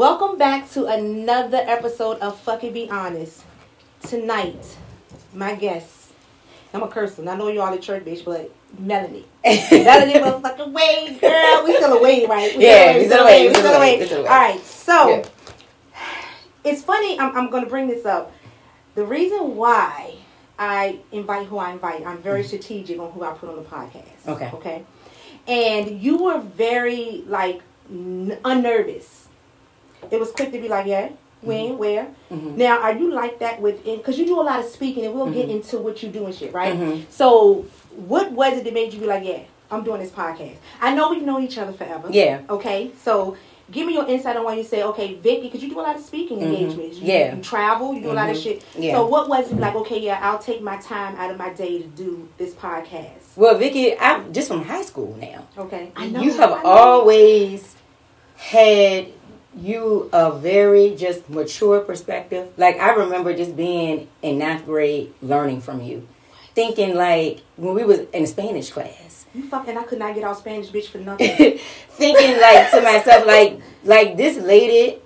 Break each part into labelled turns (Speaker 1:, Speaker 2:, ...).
Speaker 1: Welcome back to another episode of Fuck It Be Honest. Tonight, my guest, I'm a curse I know you all the church bitch, but Melanie. Melanie motherfucking Wade, girl. We still away, right?
Speaker 2: We yeah, we still away. We still
Speaker 1: away. All right, so yeah. it's funny. I'm, I'm going to bring this up. The reason why I invite who I invite, I'm very mm-hmm. strategic on who I put on the podcast.
Speaker 2: Okay.
Speaker 1: Okay. And you were very like n- unnervous. It was quick to be like, yeah, when, mm-hmm. where. Mm-hmm. Now, are you like that within? Because you do a lot of speaking, and we'll mm-hmm. get into what you do and shit, right? Mm-hmm. So, what was it that made you be like, yeah, I'm doing this podcast? I know we've known each other forever.
Speaker 2: Yeah.
Speaker 1: Okay. So, give me your insight on why you say, okay, Vicky, because you do a lot of speaking mm-hmm. engagements. You,
Speaker 2: yeah.
Speaker 1: You travel, you do a lot of shit. Yeah. So, what was it like, okay, yeah, I'll take my time out of my day to do this podcast?
Speaker 2: Well, Vicky, I'm just from high school now.
Speaker 1: Okay.
Speaker 2: I know. You have always had you a very just mature perspective. Like I remember just being in ninth grade learning from you. Thinking like when we was in Spanish class.
Speaker 1: You fucking I could not get out Spanish bitch for nothing.
Speaker 2: Thinking like to myself like like this lady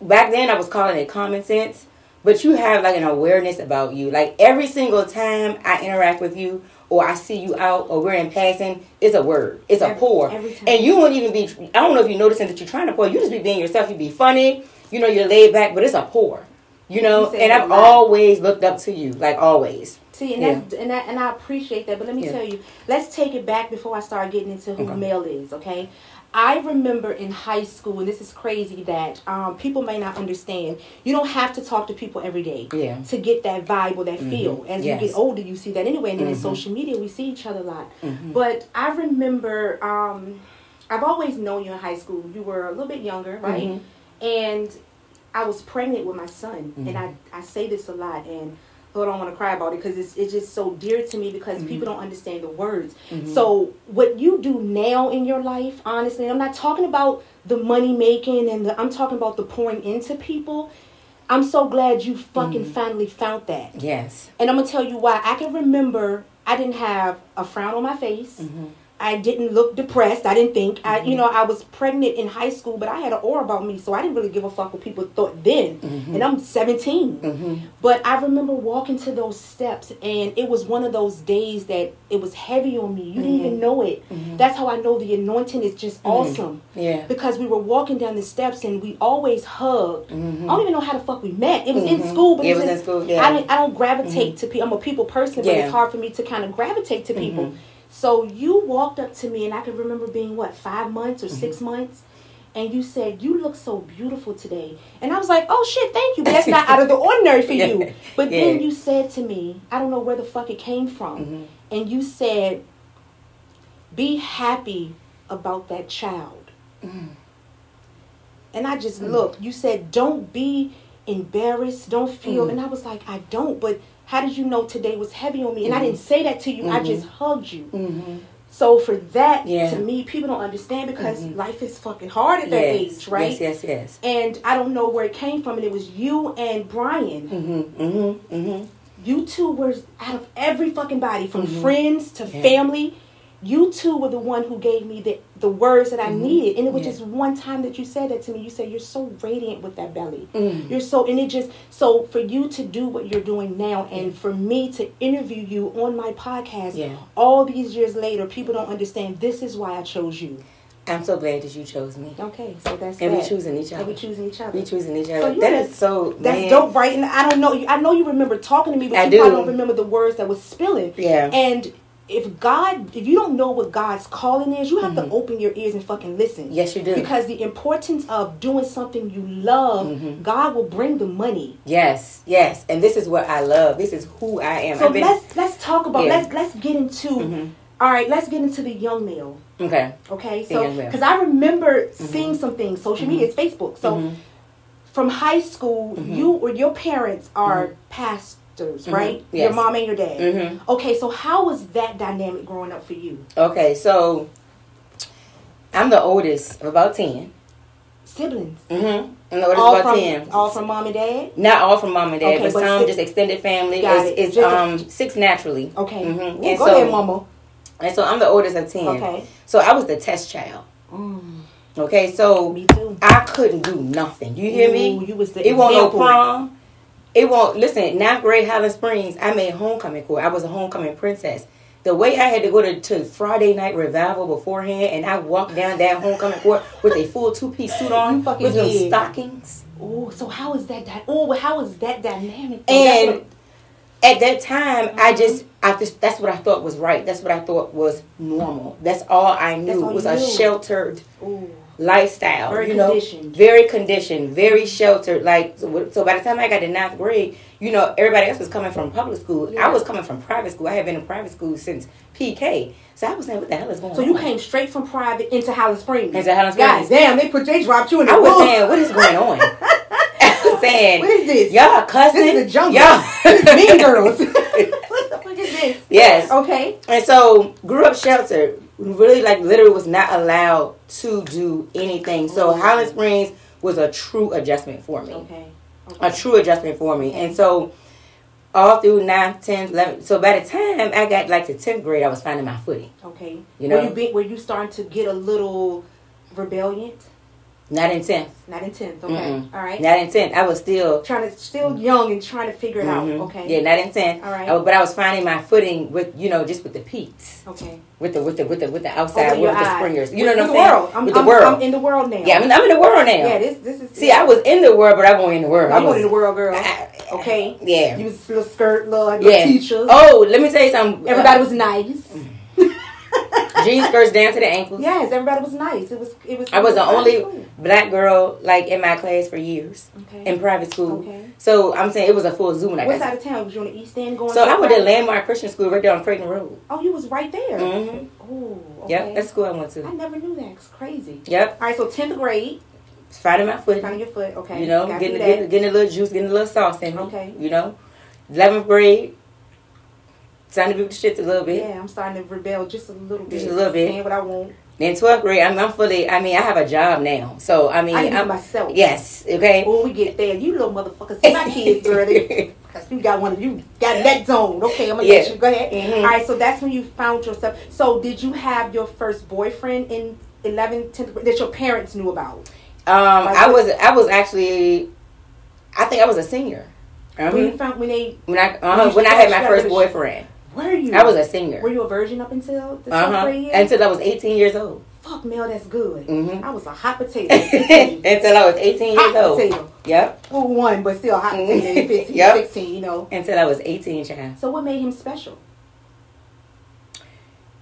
Speaker 2: back then I was calling it common sense. But you have like an awareness about you. Like every single time I interact with you, or I see you out or we're in passing, it's a word. It's a pour. And you won't even be I don't know if you're noticing that you're trying to pour. You just be being yourself, you be funny, you know, you're laid back, but it's a pour. You know, you and I've always looked up to you, like always.
Speaker 1: See, and yeah. that's and that, and I appreciate that. But let me yeah. tell you, let's take it back before I start getting into who okay. Mel is. Okay, I remember in high school, and this is crazy that um, people may not understand. You don't have to talk to people every day
Speaker 2: yeah.
Speaker 1: to get that vibe or that mm-hmm. feel. As yes. you get older, you see that anyway. And then mm-hmm. in social media, we see each other a lot. Mm-hmm. But I remember, um, I've always known you in high school. You were a little bit younger, right? Mm-hmm. And I was pregnant with my son, and mm-hmm. I, I say this a lot, and I don't want to cry about it because it's, it's just so dear to me because mm-hmm. people don't understand the words. Mm-hmm. So what you do now in your life, honestly, I'm not talking about the money making and the, I'm talking about the pouring into people. I'm so glad you fucking mm-hmm. finally found that.
Speaker 2: Yes.
Speaker 1: And I'm gonna tell you why. I can remember I didn't have a frown on my face. Mm-hmm. I didn't look depressed. I didn't think. Mm-hmm. I, you mm-hmm. know, I was pregnant in high school, but I had an aura about me, so I didn't really give a fuck what people thought then. Mm-hmm. And I'm 17. Mm-hmm. But I remember walking to those steps, and it was one of those days that it was heavy on me. You didn't even mm-hmm. know it. Mm-hmm. That's how I know the anointing is just awesome.
Speaker 2: Yeah.
Speaker 1: Because we were walking down the steps, and we always hugged. I don't even know how the fuck we met. It was in school, but
Speaker 2: it
Speaker 1: was
Speaker 2: just, in school. Yeah.
Speaker 1: I, I don't gravitate to people. I'm a people person, but yeah. it's hard for me to kind of gravitate to people. So you walked up to me, and I can remember being what five months or mm-hmm. six months, and you said you look so beautiful today, and I was like, oh shit, thank you. But that's not out of the ordinary for you. But yeah. then you said to me, I don't know where the fuck it came from, mm-hmm. and you said, be happy about that child. Mm. And I just mm. looked. You said, don't be embarrassed, don't feel, mm. and I was like, I don't, but how did you know today was heavy on me? And mm-hmm. I didn't say that to you. Mm-hmm. I just hugged you. Mm-hmm. So for that, yeah. to me, people don't understand because mm-hmm. life is fucking hard at that
Speaker 2: yes.
Speaker 1: age, right?
Speaker 2: Yes, yes, yes.
Speaker 1: And I don't know where it came from, and it was you and Brian.
Speaker 2: Mm-hmm. Mm-hmm.
Speaker 1: You two were out of every fucking body, from friends to yeah. family you two were the one who gave me the, the words that I mm-hmm. needed. And it was yeah. just one time that you said that to me. You said, You're so radiant with that belly. Mm. You're so, and it just, so for you to do what you're doing now and for me to interview you on my podcast
Speaker 2: yeah.
Speaker 1: all these years later, people don't understand this is why I chose you.
Speaker 2: I'm so glad that you chose me.
Speaker 1: Okay, so that's
Speaker 2: and
Speaker 1: that.
Speaker 2: we choosing each other.
Speaker 1: And we choosing each other.
Speaker 2: We choosing each other. So that is so.
Speaker 1: That's
Speaker 2: man.
Speaker 1: dope, right? And I don't know. I know you remember talking to me, but I you do. probably don't remember the words that was spilling.
Speaker 2: Yeah.
Speaker 1: And if God, if you don't know what God's calling is, you have mm-hmm. to open your ears and fucking listen.
Speaker 2: Yes, you do.
Speaker 1: Because the importance of doing something you love, mm-hmm. God will bring the money.
Speaker 2: Yes, yes, and this is what I love. This is who I am.
Speaker 1: So been, let's let's talk about yeah. let's let's get into. Mm-hmm. All right, let's get into the young Mel.
Speaker 2: Okay.
Speaker 1: Okay. So because I remember mm-hmm. seeing some things, social media, it's mm-hmm. Facebook. So mm-hmm. from high school, you or your parents are past sisters, mm-hmm. right? Yes. Your mom and your dad. Mm-hmm. Okay, so how was that dynamic growing up for you?
Speaker 2: Okay, so I'm the oldest of about 10.
Speaker 1: Siblings?
Speaker 2: Mm-hmm. I'm the oldest
Speaker 1: all
Speaker 2: about
Speaker 1: from,
Speaker 2: 10.
Speaker 1: All from mom and dad?
Speaker 2: Not all from mom and dad, okay, but, but some si- just extended family.
Speaker 1: Got
Speaker 2: it's,
Speaker 1: it.
Speaker 2: it's um, a- six naturally.
Speaker 1: Okay.
Speaker 2: Mm-hmm.
Speaker 1: and go so, ahead, mama.
Speaker 2: And so I'm the oldest of 10.
Speaker 1: Okay.
Speaker 2: So I was the test child.
Speaker 1: Mm.
Speaker 2: Okay, so
Speaker 1: Me too.
Speaker 2: I couldn't do nothing. You hear me?
Speaker 1: Ooh, You was the
Speaker 2: It won't no prom. It won't listen. Ninth grade Highland Springs. I made homecoming court. I was a homecoming princess. The way I had to go to, to Friday night revival beforehand, and I walked down that homecoming court with a full two piece suit on, with
Speaker 1: did.
Speaker 2: stockings.
Speaker 1: Oh, so how is that? Di- oh, how is that dynamic?
Speaker 2: And at that time, I
Speaker 1: Mhm.
Speaker 2: just, I just, that's what I thought was right. That's what I thought was normal. That's all I knew
Speaker 1: all
Speaker 2: was
Speaker 1: you
Speaker 2: a
Speaker 1: knew.
Speaker 2: sheltered
Speaker 1: ooh,
Speaker 2: lifestyle.
Speaker 1: Very
Speaker 2: you know,
Speaker 1: conditioned.
Speaker 2: very conditioned, very sheltered. Like so, so by the time I got to ninth grade, you know, everybody else was coming from public school.
Speaker 1: Yeah.
Speaker 2: I was coming from private school. I had been in private school since PK. So I was saying, what the hell is going
Speaker 1: so
Speaker 2: on?
Speaker 1: So you came straight from private into Highland Springs.
Speaker 2: Into
Speaker 1: Guys,
Speaker 2: Springs.
Speaker 1: damn, they put they dropped you in the
Speaker 2: I was saying, what is going on? I was saying,
Speaker 1: What is this?
Speaker 2: y'all cussing?
Speaker 1: This is a jungle.
Speaker 2: Y'all.
Speaker 1: This is mean girls. what the fuck is this?
Speaker 2: yes.
Speaker 1: Okay.
Speaker 2: And so grew up sheltered. Really, like literally, was not allowed to do anything. So
Speaker 1: Mm.
Speaker 2: Highland Springs was a true adjustment for me.
Speaker 1: Okay.
Speaker 2: a true adjustment for me.
Speaker 1: Okay.
Speaker 2: And so all through 9th, 10th, 11th. So by the time I got like to 10th grade, I was finding my footing.
Speaker 1: Okay.
Speaker 2: You know?
Speaker 1: were you be, were you starting to get a little rebellion?
Speaker 2: Not in 10th.
Speaker 1: Not in tenth. Okay.
Speaker 2: Mm-mm.
Speaker 1: All right.
Speaker 2: Not in 10th. I was still.
Speaker 1: trying to still young and trying to figure it
Speaker 2: Mhm.
Speaker 1: out. Okay.
Speaker 2: Yeah, not in 10th.
Speaker 1: All right.
Speaker 2: I but I was finding my footing with, you know, just with the peaks.
Speaker 1: Okay.
Speaker 2: With the with the with the with the outside with the springers. You
Speaker 1: With
Speaker 2: know what
Speaker 1: the
Speaker 2: I'm saying?
Speaker 1: world. I'm,
Speaker 2: with the
Speaker 1: I'm,
Speaker 2: world.
Speaker 1: I'm in the world now.
Speaker 2: yeah, I'm, I'm in the world now.
Speaker 1: Yeah. This this is.
Speaker 2: See, I was in the world, but I wasn't in the world.
Speaker 1: I'm going in the world, girl.
Speaker 2: I-
Speaker 1: Okay.
Speaker 2: yeah.
Speaker 1: You was little skirt, little, little
Speaker 2: Yeah.
Speaker 1: teachers.
Speaker 2: Oh, let me tell you something.
Speaker 1: Everybody was nice.
Speaker 2: jean skirts down to the ankles.
Speaker 1: yes, everybody was nice. It was. It was.
Speaker 2: I was the only
Speaker 1: fun.
Speaker 2: black girl like in my class for years
Speaker 1: Okay.
Speaker 2: in private school.
Speaker 1: Okay.
Speaker 2: So I'm saying it was a full Zoom.
Speaker 1: What
Speaker 2: I
Speaker 1: side
Speaker 2: said.
Speaker 1: of town was you on the east end going?
Speaker 2: So I went to? Landmark Christian School right there on Creighton Road.
Speaker 1: Oh, you was right there.
Speaker 2: Mm-hmm.
Speaker 1: Oh. Okay.
Speaker 2: Yep, that's the school I went to.
Speaker 1: I never knew that. It's crazy.
Speaker 2: Yep,
Speaker 1: All right, so tenth grade,
Speaker 2: finding my foot.
Speaker 1: finding your foot. Okay.
Speaker 2: You know, getting getting, getting a little juice, getting a little sauce in me.
Speaker 1: Okay.
Speaker 2: You know, eleventh grade, starting to be with the shit a little bit.
Speaker 1: Yeah, I'm starting to rebel just a little bit.
Speaker 2: Just a little bit.
Speaker 1: Saying what I want.
Speaker 2: Then twelfth grade, I'm, I'm fully. I mean, I have a job now, so I mean,
Speaker 1: I
Speaker 2: I'm
Speaker 1: myself.
Speaker 2: yes, okay.
Speaker 1: When we get there, you little motherfuckers, see my kids, girl. Cause you got one of you got that zone. Okay, I'm gonna let you go ahead.
Speaker 2: Mhm.
Speaker 1: All right, so that's when you found yourself. So did you have your first boyfriend in 11th, 10th grade that your parents knew about?
Speaker 2: Um,
Speaker 1: Like
Speaker 2: I was I was actually, I think I was a senior.
Speaker 1: When
Speaker 2: Mhm.
Speaker 1: you found when they
Speaker 2: When I
Speaker 1: When
Speaker 2: uh,
Speaker 1: you
Speaker 2: when I had my first
Speaker 1: to-
Speaker 2: boyfriend,
Speaker 1: were you?
Speaker 2: I was a senior.
Speaker 1: Were you a virgin up until the
Speaker 2: Uh huh.
Speaker 1: grade?
Speaker 2: Until I was 18 years old.
Speaker 1: Fuck, Mel, that's good.
Speaker 2: Mhm.
Speaker 1: I was a hot potato.
Speaker 2: Until I was 18 years
Speaker 1: hot
Speaker 2: old.
Speaker 1: potato.
Speaker 2: Yep.
Speaker 1: Well, one, but still hot potato 15,
Speaker 2: Yep.
Speaker 1: 16, you know.
Speaker 2: Until I was 18, child.
Speaker 1: So what made him special?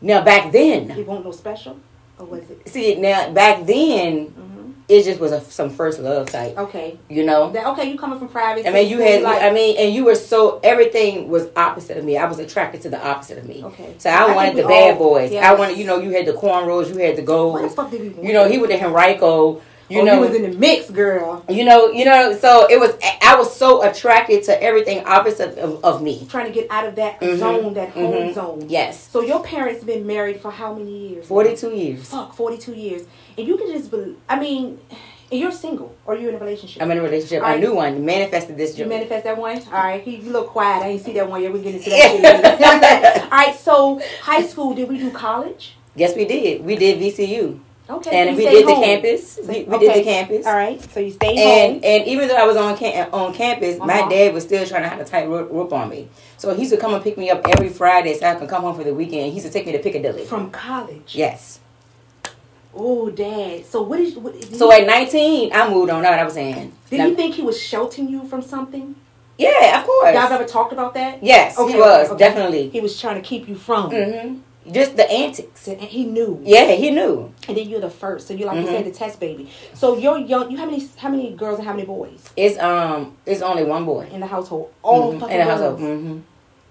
Speaker 2: Now back then,
Speaker 1: He won't no special? Or was it?
Speaker 2: see now back then,
Speaker 1: hmm
Speaker 2: it just was a, some first love type.
Speaker 1: Okay.
Speaker 2: You know.
Speaker 1: That, okay, you coming from private.
Speaker 2: I mean, you had.
Speaker 1: like,
Speaker 2: I mean, and you were so everything was opposite of me. I was attracted to the opposite of me.
Speaker 1: Okay.
Speaker 2: So I,
Speaker 1: I
Speaker 2: wanted the bad
Speaker 1: all-
Speaker 2: boys. I wanted, you know, you had the cornrows, you had the gold.
Speaker 1: what the fuck did we want?
Speaker 2: You know, he was the Henrico. You
Speaker 1: oh,
Speaker 2: know,
Speaker 1: he was in the mix, girl.
Speaker 2: you know, you know. So it was. I was so attracted to everything opposite of, of me.
Speaker 1: Trying to get out of that
Speaker 2: Mhm.
Speaker 1: zone, that home
Speaker 2: Mhm.
Speaker 1: zone.
Speaker 2: Yes,
Speaker 1: So your parents been married for how many years?
Speaker 2: forty-two years.
Speaker 1: Fuck, 42 years. And you can just, bel I mean, you're single or you're in a relationship.
Speaker 2: I'm in a relationship.
Speaker 1: Right.
Speaker 2: knew one. Manifested this
Speaker 1: You manifest that one? All right. He, you look quiet. I ain't see that one yet. We get into that shit. All right. So high school, did we do college?
Speaker 2: yes, we did. We did VCU,
Speaker 1: Okay.
Speaker 2: and we did
Speaker 1: stayed
Speaker 2: the campus. We, we
Speaker 1: Okay.
Speaker 2: did the campus.
Speaker 1: All right. So you stayed
Speaker 2: And
Speaker 1: home.
Speaker 2: and even though I was on cam- on campus, my
Speaker 1: Uh-huh.
Speaker 2: dad was still trying to have a tight rope, rope on me. So he used to come and pick me up every Friday so I could come home for the weekend. He used to take me to Piccadilly.
Speaker 1: From college.
Speaker 2: Yes.
Speaker 1: Oh, dad. So what is? What, did
Speaker 2: So
Speaker 1: he,
Speaker 2: at 19, I moved on. What I was saying?
Speaker 1: did
Speaker 2: Now-
Speaker 1: you think he was sheltering you from something?
Speaker 2: yeah, of course.
Speaker 1: Y'all ever talked about that?
Speaker 2: yes,
Speaker 1: Okay,
Speaker 2: he was
Speaker 1: okay.
Speaker 2: definitely.
Speaker 1: He was trying to keep you from.
Speaker 2: hmm Just the antics.
Speaker 1: And he knew.
Speaker 2: Yeah, he knew.
Speaker 1: And then you're the first. So you're like you
Speaker 2: Mhm.
Speaker 1: said, the test baby. So you're young. You how many how many girls and how many boys
Speaker 2: It's um, it's only one boy
Speaker 1: in the household? All
Speaker 2: Mhm,
Speaker 1: fucking
Speaker 2: in the
Speaker 1: girls.
Speaker 2: household.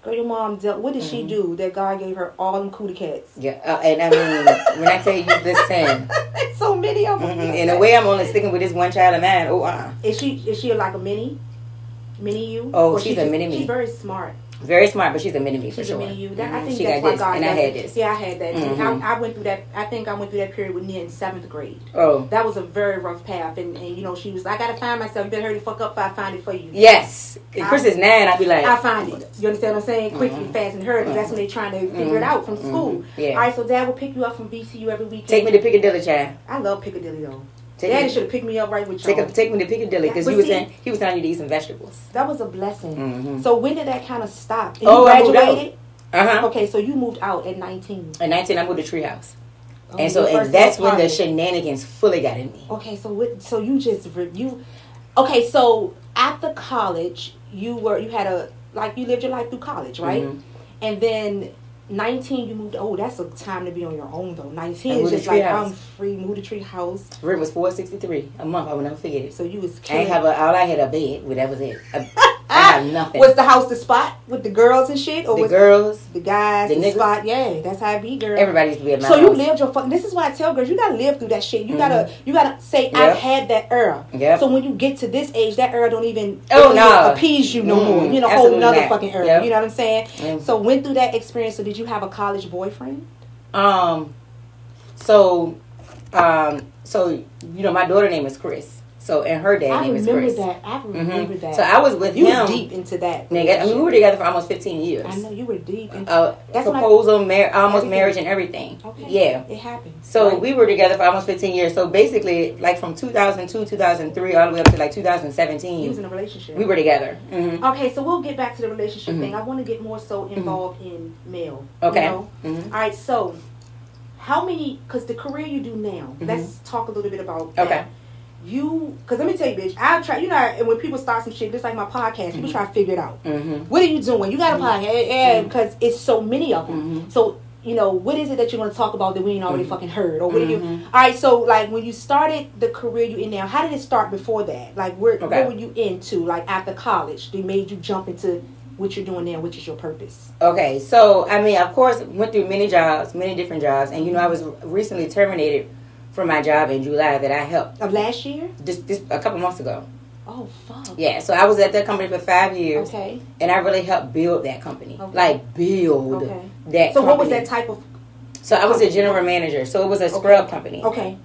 Speaker 1: Girl, your mom dealt. What did she
Speaker 2: Mhm.
Speaker 1: do that God gave her all them cootie cats?
Speaker 2: Yeah, uh, and I mean, when I tell you, this listen,
Speaker 1: so many of them.
Speaker 2: hmm in a way, I'm only sticking with this one child of mine. Oh, uh,
Speaker 1: Is she is she like a mini, mini you?
Speaker 2: Oh, she's
Speaker 1: she
Speaker 2: a mini me.
Speaker 1: She's very smart.
Speaker 2: Very smart, but she's a mini me for
Speaker 1: She's
Speaker 2: sure.
Speaker 1: a mini you. That, I
Speaker 2: Mhm.
Speaker 1: think
Speaker 2: she
Speaker 1: that's
Speaker 2: got
Speaker 1: why
Speaker 2: this,
Speaker 1: God
Speaker 2: and I had this.
Speaker 1: Yeah, I had that.
Speaker 2: Mhm.
Speaker 1: I, I went through that. I think I went through that period with Nia in seventh grade.
Speaker 2: Oh,
Speaker 1: That was a very rough path, and, and you know she was. I gotta find myself. You better hurry the fuck up. If I find it for you.
Speaker 2: yes. If Chris is nine, I'd be like,
Speaker 1: I find it. You understand what I'm saying? Quickly,
Speaker 2: Mhm.
Speaker 1: fast, and hurry. 'cause That's when they're trying to figure it
Speaker 2: Mhm.
Speaker 1: out from school.
Speaker 2: Mhm. Yeah.
Speaker 1: All right, so Dad will pick you up from VCU every weekend.
Speaker 2: take me to Piccadilly, child.
Speaker 1: I love Piccadilly though.
Speaker 2: Take
Speaker 1: Daddy should have picked me up right with
Speaker 2: take,
Speaker 1: y'all.
Speaker 2: take me to Piccadilly because you was
Speaker 1: see-
Speaker 2: saying he was telling you to eat some vegetables.
Speaker 1: That was a blessing.
Speaker 2: Mm-hmm.
Speaker 1: So when did that kind of stop? And
Speaker 2: Oh, I
Speaker 1: you graduated.
Speaker 2: Uh huh.
Speaker 1: Okay, so you moved out at 19.
Speaker 2: At 19, I moved to Treehouse.
Speaker 1: Oh,
Speaker 2: and so and that's when the shenanigans fully got in me.
Speaker 1: Okay, so what? So you just you. Okay, so after college, you were you had a like you lived your life through college, right?
Speaker 2: Mhm.
Speaker 1: And then 19, you moved. Oh, that's a time to be on your own though. 19
Speaker 2: I
Speaker 1: is just like
Speaker 2: Treehouse.
Speaker 1: I'm free. Move to tree house.
Speaker 2: Rent was 463 a month. I will never forget it.
Speaker 1: So you was
Speaker 2: I
Speaker 1: killing.
Speaker 2: ain't have a, all I had a bed, but that was it. I, I nothing.
Speaker 1: Was the house the spot with the girls and shit, or was
Speaker 2: the
Speaker 1: was
Speaker 2: girls,
Speaker 1: the guys
Speaker 2: the
Speaker 1: the,
Speaker 2: niggas?
Speaker 1: spot? Yeah, that's how it be, girl.
Speaker 2: everybody used to be
Speaker 1: So you
Speaker 2: house.
Speaker 1: lived your fucking. This is why I tell girls you gotta live through that shit. You
Speaker 2: Mhm.
Speaker 1: gotta you gotta say
Speaker 2: Yep.
Speaker 1: I've had that era.
Speaker 2: Yep.
Speaker 1: So when you get to this age, that era don't even
Speaker 2: Oh,
Speaker 1: don't even
Speaker 2: no.
Speaker 1: appease you no
Speaker 2: Mm,
Speaker 1: more. You know, whole
Speaker 2: absolutely
Speaker 1: nother
Speaker 2: not.
Speaker 1: fucking era.
Speaker 2: Yep.
Speaker 1: You know what I'm saying?
Speaker 2: Mm.
Speaker 1: So went through that experience. So did you have a college boyfriend?
Speaker 2: Um, so, um, so you know, my daughter name is Chris. So and her dad
Speaker 1: I
Speaker 2: name is
Speaker 1: remember
Speaker 2: Chris.
Speaker 1: that. I
Speaker 2: Mhm.
Speaker 1: remember that.
Speaker 2: So I was with
Speaker 1: you
Speaker 2: him.
Speaker 1: was deep into that.
Speaker 2: Nigga, I mean, we were together for almost 15 years.
Speaker 1: I know you were deep. Into,
Speaker 2: Uh,
Speaker 1: That's when I-
Speaker 2: proposal, mar- almost
Speaker 1: Everything.
Speaker 2: marriage, and everything.
Speaker 1: okay.
Speaker 2: Yeah.
Speaker 1: It happened.
Speaker 2: So
Speaker 1: Right.
Speaker 2: we were together for almost 15 years. So basically, like from 2002, 2003, all the way up to like
Speaker 1: two thousand
Speaker 2: seventeen.
Speaker 1: He was in a relationship.
Speaker 2: we were together. hmm
Speaker 1: Okay, so we'll get back to the relationship
Speaker 2: Mhm.
Speaker 1: thing. I want to get more so involved in Mel.
Speaker 2: Okay.
Speaker 1: You know?
Speaker 2: hmm
Speaker 1: All right, so how many? Because the career you do now, let's talk a little bit about
Speaker 2: Okay.
Speaker 1: that. You, because let me tell you, bitch, I try. You know, and when people start some shit, just like my podcast, people
Speaker 2: Mhm.
Speaker 1: try to figure it out.
Speaker 2: hmm
Speaker 1: What are you doing? You got a podcast, yeah, because it's so many of them.
Speaker 2: hmm
Speaker 1: So you know, what is it that you're going to talk about that we ain't already
Speaker 2: Mhm.
Speaker 1: fucking heard, or what do you? All right, so like when you started the career you in now, how did it start before that? Like where
Speaker 2: Okay.
Speaker 1: what were you into? Like after college, they made you jump into what you're doing now, which is your purpose.
Speaker 2: Okay, so I mean, of course, went through many jobs, many different jobs, and you know, I was recently terminated from my job in July that I helped
Speaker 1: Of last year?
Speaker 2: just, just a couple months ago.
Speaker 1: Oh fuck.
Speaker 2: Yeah, so I was at that company for five years,
Speaker 1: Okay.
Speaker 2: and I really helped build that company,
Speaker 1: Okay.
Speaker 2: like build
Speaker 1: Okay.
Speaker 2: that.
Speaker 1: So what was that type of?
Speaker 2: So I was a general manager. So it was a
Speaker 1: Okay.
Speaker 2: scrub company.
Speaker 1: Okay.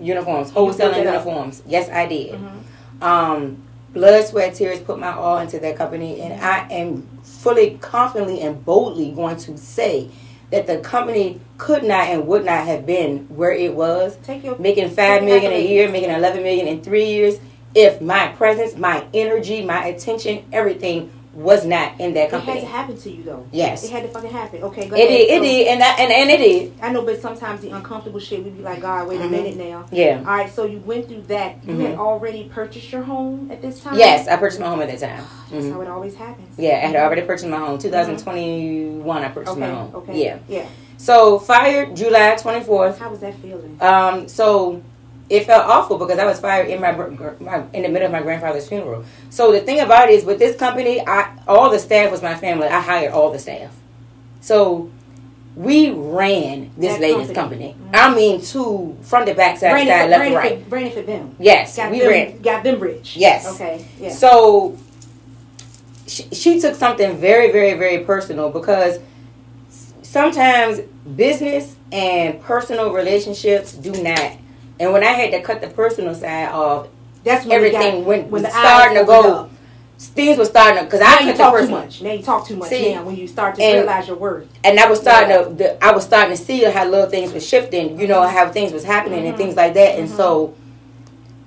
Speaker 2: Uniforms, wholesaling
Speaker 1: it up.
Speaker 2: uniforms. Yes, I did.
Speaker 1: Mhm.
Speaker 2: Um, blood, sweat, tears, put my all into that company, and I am fully, confidently, and boldly going to say that the company could not and would not have been where it was,
Speaker 1: Take your
Speaker 2: making five million a year, making eleven million in three years, if my presence, my energy, my attention, everything was not in that company.
Speaker 1: It had to happen to you though.
Speaker 2: Yes.
Speaker 1: It had to fucking happen. Okay. Go
Speaker 2: It
Speaker 1: ahead.
Speaker 2: did, it
Speaker 1: So,
Speaker 2: did, and that, and and it did.
Speaker 1: I know, but sometimes the uncomfortable shit, we be like, God, wait a
Speaker 2: Mhm.
Speaker 1: minute now.
Speaker 2: Yeah.
Speaker 1: All right, so you went through that. You had
Speaker 2: Mhm.
Speaker 1: already purchased your home at this time.
Speaker 2: Yes, I purchased my home at that time.
Speaker 1: That's
Speaker 2: Mhm.
Speaker 1: how it always happens.
Speaker 2: Yeah, I had already purchased my home. 2021, I purchased
Speaker 1: Okay.
Speaker 2: my home.
Speaker 1: Okay.
Speaker 2: Yeah.
Speaker 1: Yeah.
Speaker 2: So fired July 24th.
Speaker 1: How was that feeling?
Speaker 2: Um, so it felt awful because I was fired in my, my in the middle of my grandfather's funeral. So the thing about it is with this company, I all the staff was my family. I hired all the staff. So we ran this
Speaker 1: That
Speaker 2: lady's
Speaker 1: company.
Speaker 2: company.
Speaker 1: Mhm.
Speaker 2: I mean, to front to back, side
Speaker 1: Ran
Speaker 2: side, left
Speaker 1: it
Speaker 2: right.
Speaker 1: ran for them.
Speaker 2: Yes,
Speaker 1: Got
Speaker 2: we
Speaker 1: them,
Speaker 2: ran.
Speaker 1: Got them rich.
Speaker 2: Yes.
Speaker 1: Okay. Yeah.
Speaker 2: So she, she took something very, very, very personal because sometimes business and personal relationships do not. And when I had to cut the personal side off,
Speaker 1: That's when
Speaker 2: everything
Speaker 1: got,
Speaker 2: went
Speaker 1: when the
Speaker 2: starting to go.
Speaker 1: up.
Speaker 2: Things were starting to because I cut the
Speaker 1: talk too
Speaker 2: personal,
Speaker 1: much. Now you talk too much.
Speaker 2: See,
Speaker 1: now when you start to
Speaker 2: and-
Speaker 1: realize your worth.
Speaker 2: and I was starting to. The, I was starting to see how little things were shifting. You know how things was happening and
Speaker 1: Mhm.
Speaker 2: things like that. And
Speaker 1: Mhm.
Speaker 2: so,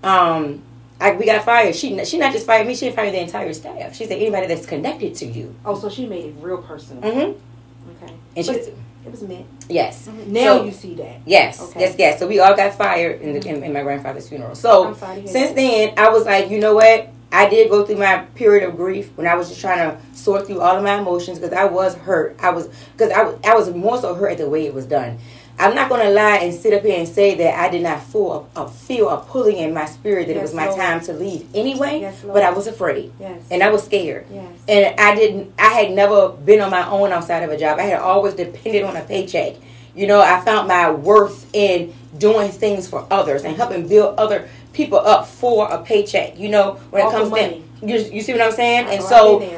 Speaker 2: um, I, we got fired. She she not just fired me. She fired the entire staff. She said anybody that's connected to you.
Speaker 1: Oh, so she made it real personal.
Speaker 2: Mm-hmm.
Speaker 1: Okay.
Speaker 2: And
Speaker 1: But
Speaker 2: she,
Speaker 1: it, was meant.
Speaker 2: yes. Mm-hmm.
Speaker 1: Now
Speaker 2: So-
Speaker 1: you see that.
Speaker 2: Yes,
Speaker 1: Okay.
Speaker 2: yes, yes. So we all got fired in, the, in, mm-hmm. in my grandfather's funeral. So
Speaker 1: I'm sorry to hear
Speaker 2: since
Speaker 1: that.
Speaker 2: then, I was like, you know what? I did go through my period of grief when I was just trying to sort through all of my emotions because I was hurt. I was because I I was more so hurt at the way it was done. I'm not gonna lie and sit up here and say that I did not feel a, a feel a pulling in my spirit that it was my
Speaker 1: Lord.
Speaker 2: time to leave anyway.
Speaker 1: Yes,
Speaker 2: but I was afraid
Speaker 1: Yes.
Speaker 2: and I was scared.
Speaker 1: Yes.
Speaker 2: And I didn't. I had never been on my own outside of a job. I had always depended on a paycheck. You know, I found my worth in doing things for others and helping build other people up for a paycheck. You know, when
Speaker 1: Off
Speaker 2: it comes down, you, you see what I'm saying? And
Speaker 1: Oh, I've
Speaker 2: so.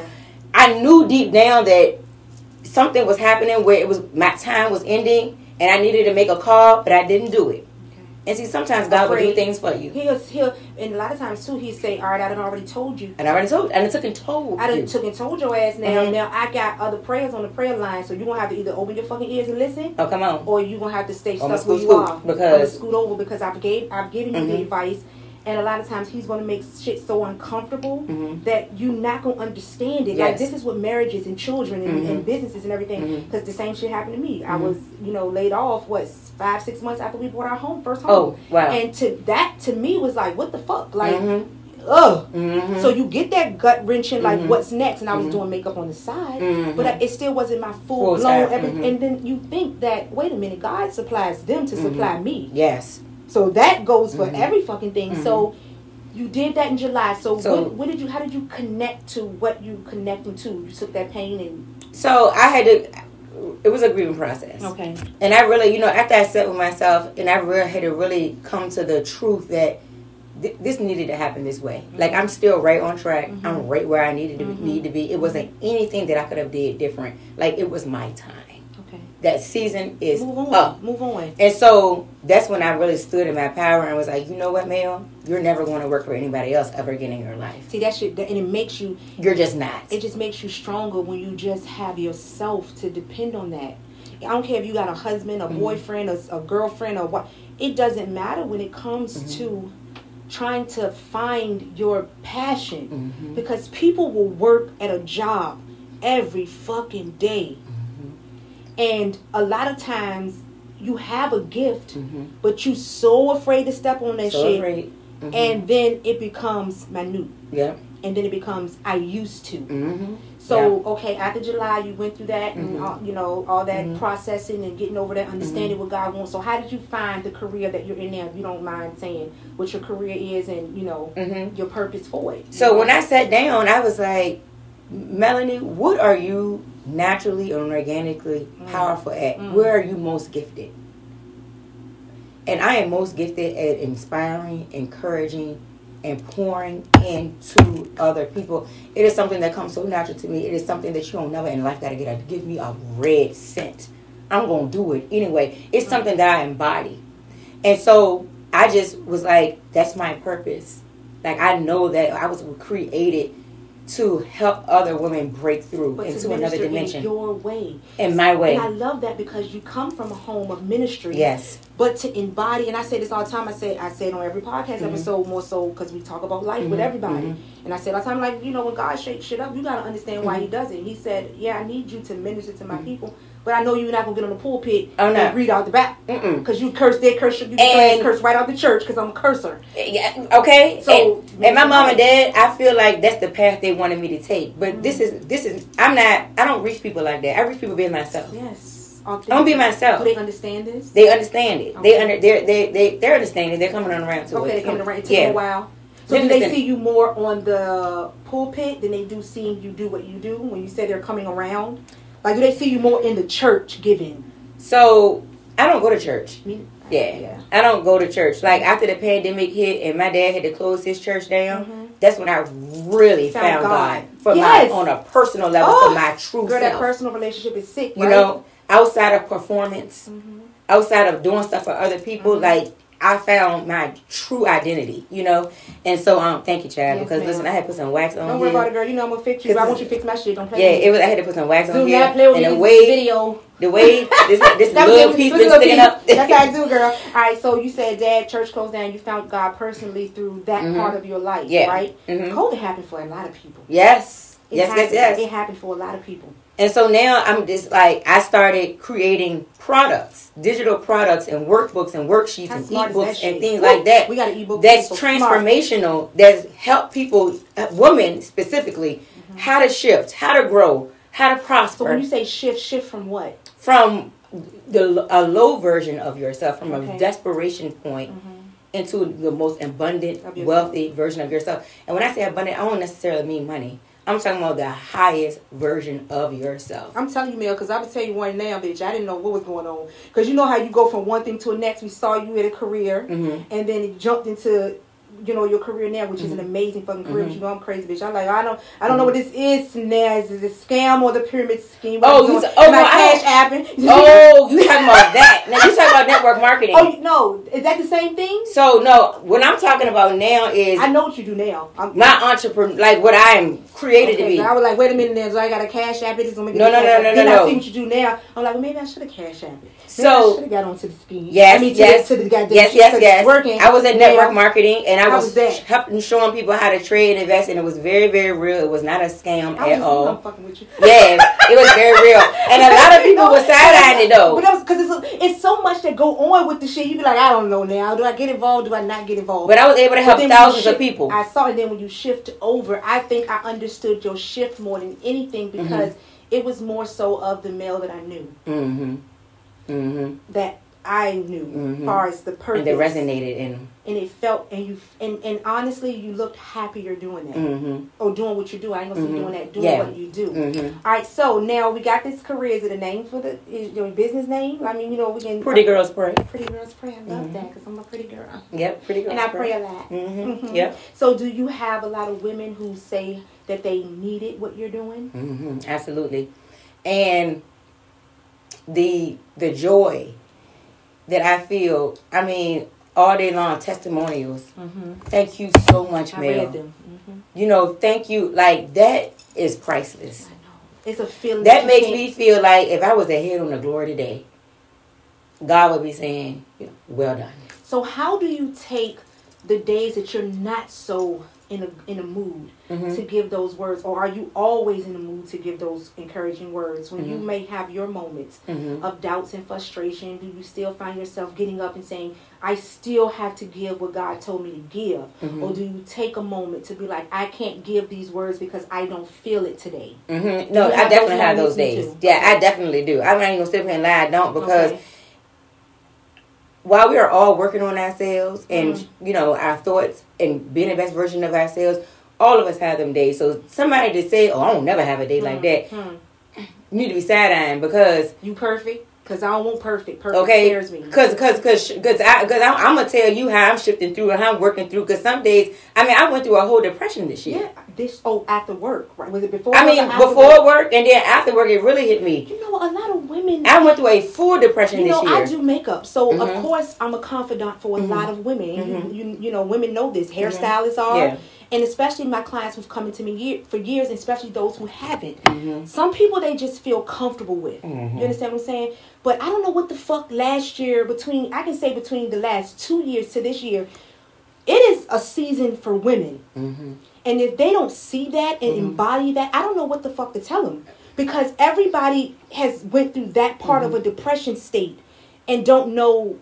Speaker 2: I knew deep down that something was happening where it was my time was ending and I needed to make a call, but I didn't do it. And see, sometimes God will do things for you.
Speaker 1: He'll, he'll, and a lot of times too, he say, "All right, I done already told you."
Speaker 2: And I already told, and I took and told.
Speaker 1: I done took and told your ass now. Mm-hmm. Now I got other prayers on the prayer line, so you gonna have to either open your fucking ears and listen.
Speaker 2: Oh come on.
Speaker 1: Or you gonna have to stay stuck where you are.
Speaker 2: Because I'm gonna
Speaker 1: scoot over because I've gave I've given you mm-hmm. the advice and a lot of times he's going to make shit so uncomfortable mm-hmm. that you're not going to understand it. Yes. Like this is what marriages and children and, mm-hmm. and businesses and everything. Because mm-hmm. the same shit happened to me. I mm-hmm. was, you know, laid off. What five, six months after we bought our home, first home.
Speaker 2: Oh, wow!
Speaker 1: And to that, to me, was like, what the fuck, like. Ugh. Mm-hmm. So you get that gut wrenching, like mm-hmm. what's next? And I was mm-hmm. doing makeup on the side, mm-hmm. but it still wasn't my full, full blown. Every, and then you think that wait a minute, God supplies them to supply me.
Speaker 2: Yes.
Speaker 1: So that goes for every fucking thing. So you did that in July. So, so what, what, did you? How did you connect to what you connecting to? You took that pain and.
Speaker 2: So I had to. It was a grieving process.
Speaker 1: Okay.
Speaker 2: And I really, you know, after I sat with myself, and I really had to really come to the truth that th- this needed to happen this way. Mm-hmm. Like I'm still right on track. Mm-hmm. I'm right where I needed to mm-hmm. need to be. It wasn't anything that I could have did different. Like it was my time that season is
Speaker 1: move on,
Speaker 2: up.
Speaker 1: Move on.
Speaker 2: And so that's when I really stood in my power and was like, you know what, Mel, you're never going to work for anybody else ever again in your life.
Speaker 1: See that shit, and it makes you.
Speaker 2: You're just not.
Speaker 1: It just makes you stronger when you just have yourself to depend on that. I don't care if you got a husband, a mm-hmm. boyfriend, a, a, girlfriend, or what. It doesn't matter when it comes mm-hmm. to trying to find your passion mm-hmm. because people will work at a job every fucking day and a lot of times you have a gift, mm-hmm. but you so afraid to step on that so shit. Mm-hmm. And then it becomes minute.
Speaker 2: Yeah.
Speaker 1: And then it becomes I used to. Mm-hmm. So yeah. okay, after July, you went through that, and mm-hmm. all, you know all that mm-hmm. processing and getting over that, understanding mm-hmm. what God wants. So how did you find the career that you're in now? If you don't mind saying what your career is and you know your purpose for it.
Speaker 2: So when I sat down, I was like, Melanie, what are you naturally or organically mm. powerful at? Mm. Where are you most gifted? And I am most gifted at inspiring, encouraging, and pouring into other people. It is something that comes so natural to me. It is something that you don't never in life gotta get give me a red scent. I'm gonna do it anyway. It's mm. something that I embody. And so I just was like, that's my purpose. Like I know that I was created to help other women break through but into another dimension.
Speaker 1: In your way.
Speaker 2: In my way.
Speaker 1: And I love that because you come from a home of ministry.
Speaker 2: Yes.
Speaker 1: But to embody, and I say this all the time. I say I say it on every podcast mm-hmm. episode more so because we talk about life mm-hmm. with everybody. Mm-hmm. And I said all the time, like you know, when God shakes shit up, you gotta understand why He mm-hmm. does it. He said, "Yeah, I need you to minister to my mm-hmm. people." But I know you're not gonna get on the pulpit oh, no. and read out the back because you curse their curse you and curse right out the church because I'm a cursor.
Speaker 2: Yeah, okay. So and, and my mom and dad, I feel like that's the path they wanted me to take. But mm-hmm. this is this is I'm not. I don't reach people like that. I reach people being myself.
Speaker 1: Yes.
Speaker 2: I don't be myself.
Speaker 1: Do they understand this?
Speaker 2: They understand it. Okay. They under they're they they they're understanding. They're coming around to
Speaker 1: okay,
Speaker 2: it.
Speaker 1: Okay, they're coming around. It yeah. a while. So do they see you more on the pulpit than they do seeing you do what you do when you say they're coming around? Like, do they see you more in the church giving?
Speaker 2: So I don't go to church. Yeah. yeah. I don't go to church. Like after the pandemic hit and my dad had to close his church down, mm-hmm. that's when I really found, found God, God for yes. my on a personal level oh, for my true
Speaker 1: girl,
Speaker 2: self.
Speaker 1: that personal relationship is sick.
Speaker 2: You know, outside of performance, mm-hmm. outside of doing stuff for other people, mm-hmm. like I found my true identity, you know. And so, um, thank you, Chad, yes, because ma'am. listen, I had to put some wax on.
Speaker 1: Don't worry about it, girl. You know I'm gonna fix you. I want you to fix my shit. Don't play.
Speaker 2: Yeah, it was. I had to put some wax
Speaker 1: Zoom
Speaker 2: on here.
Speaker 1: Play with and the way video.
Speaker 2: The way this this little piece been sticking up.
Speaker 1: That's how I do, girl. All right. So you said, Dad, church closed down. You found God personally through that mm-hmm. part of your life, yeah. right? Mm-hmm. COVID happened for a lot of people.
Speaker 2: Yes.
Speaker 1: It
Speaker 2: yes.
Speaker 1: Happened,
Speaker 2: yes. Yes.
Speaker 1: It happened for a lot of people.
Speaker 2: And so now I'm just like I started creating products, digital products, and workbooks and worksheets How and ebooks and things Ooh, like that.
Speaker 1: We got an ebook
Speaker 2: that's transformational. That's help people, uh, women specifically, mm-hmm. how to shift, how to grow, how to prosper.
Speaker 1: So when you say shift, shift from what?
Speaker 2: From the a low version of yourself, from okay. a desperation point. Mm-hmm. Into the most abundant, wealthy version of yourself. And when I say abundant, I don't necessarily mean money. I'm talking about the highest version of yourself.
Speaker 1: I'm telling you, Mel, because I'm gonna tell you one now, bitch. I didn't know what was going on. Because you know how you go from one thing to the next. We saw you in a career, mm-hmm. and then it jumped into you know your career now, which mm-hmm. is an mm-hmm. amazing fucking career. Mm-hmm. You know I'm crazy bitch. I'm like I don't I don't know what this is now. Is it a scam or the pyramid scheme? What
Speaker 2: oh, you oh, my cash apping. Oh, you talking about that? Now you talking about network marketing?
Speaker 1: Oh no, is that the same thing?
Speaker 2: So no, what I'm talking about now is
Speaker 1: I know what you do now.
Speaker 2: I'm, my entrepreneur, like what I am created okay, to be.
Speaker 1: I was like, wait a minute, now, so I got a cash app. It is gonna make
Speaker 2: no, no, no, no, no,
Speaker 1: Then
Speaker 2: no.
Speaker 1: I see what you do now. I'm like, well, maybe I should have cash app.
Speaker 2: So
Speaker 1: I should have got onto the scheme.
Speaker 2: Yes,
Speaker 1: I mean,
Speaker 2: yes,
Speaker 1: to the, to the
Speaker 2: yes, yes, yes.
Speaker 1: Working.
Speaker 2: I was at network marketing, and I
Speaker 1: How
Speaker 2: was,
Speaker 1: was
Speaker 2: helping showing people how to trade and invest, and it was very, very real. It was not a scam
Speaker 1: I
Speaker 2: at all.
Speaker 1: I'm fucking with you.
Speaker 2: Yes, it was very real, and a lot of people were side eyeing it though.
Speaker 1: But because it's, it's so much that go on with the shit. You be like, I don't know now. Do I get involved? Do I not get involved?
Speaker 2: But I was able to help thousands shift, of people.
Speaker 1: I saw it. Then when you shift over, I think I understood your shift more than anything mm-hmm. because mm-hmm. it was more so of the Mel that I knew.
Speaker 2: Mm-hmm. Mm-hmm.
Speaker 1: That I knew, mm-hmm. far as the purpose.
Speaker 2: And it resonated in
Speaker 1: And it felt, and you, and, and honestly, you looked happier doing that,
Speaker 2: mm-hmm.
Speaker 1: or doing what you do. I ain't gonna say mm-hmm. doing that, doing yeah. what you do. Mm-hmm. All right, so now we got this career. Is it a name for the is your business name? I mean, you know, we can.
Speaker 2: Pretty girls pray.
Speaker 1: Pretty girls pray. I love mm-hmm. that because I'm a pretty girl.
Speaker 2: Yep, pretty girls.
Speaker 1: And I
Speaker 2: pray,
Speaker 1: pray a lot.
Speaker 2: Mm-hmm. Yep.
Speaker 1: So, do you have a lot of women who say that they needed what you're
Speaker 2: doing? Absolutely, and the the joy that I feel. I mean, all day long testimonials. Mm-hmm. Thank you so much, Mel. Mm-hmm. You know, thank you. Like that is priceless. I know.
Speaker 1: It's a feeling
Speaker 2: that, that makes me feel like if I was ahead on the glory today, God would be saying, "Well done."
Speaker 1: So, how do you take the days that you're not so in a in a mood mm-hmm. to give those words, or are you always in the mood to give those encouraging words when mm-hmm. you may have your moments mm-hmm. of doubts and frustration? Do you still find yourself getting up and saying, "I still have to give what God told me to give,"
Speaker 2: mm-hmm.
Speaker 1: or do you take a moment to be like, "I can't give these words because I don't feel it today"?
Speaker 2: Mm-hmm. No, I definitely have those days. Yeah, I definitely do. I'm not even gonna sit here and lie. I don't because. Okay while we are all working on ourselves and mm-hmm. you know our thoughts and being the best version of ourselves, all of us have them days. So somebody to say, "Oh, I don't never have a day mm-hmm. like that," mm-hmm. you need to be sad eyeing because
Speaker 1: you perfect. Cause I don't want perfect. Perfect okay. scares me.
Speaker 2: Cause, cause, cause, cause, I, cause I'm, I'm, gonna tell you how I'm shifting through and how I'm working through. Cause some days, I mean, I went through a whole depression this year.
Speaker 1: Yeah, this oh after work, right? Was it before?
Speaker 2: I mean, before work? work? and then after work, it really hit me.
Speaker 1: You know, a lot of women.
Speaker 2: I went through a full depression
Speaker 1: you
Speaker 2: know,
Speaker 1: this year. I do makeup, so mm-hmm. of course I'm a confidant for a mm-hmm. lot of women. Mm-hmm. You, you, you, know, women know this. Mm-hmm. Hairstylists are. Yeah and especially my clients who've come into me year, for years, especially those who haven't.
Speaker 2: Mm-hmm.
Speaker 1: Some people they just feel comfortable with.
Speaker 2: Mm-hmm.
Speaker 1: You understand what I'm saying? But I don't know what the fuck last year between I can say between the last two years to this year, it is a season for women.
Speaker 2: Mm-hmm.
Speaker 1: And if they don't see that and mm-hmm. embody that, I don't know what the fuck to tell them because everybody has went through that part of a mm-hmm. depression state and don't know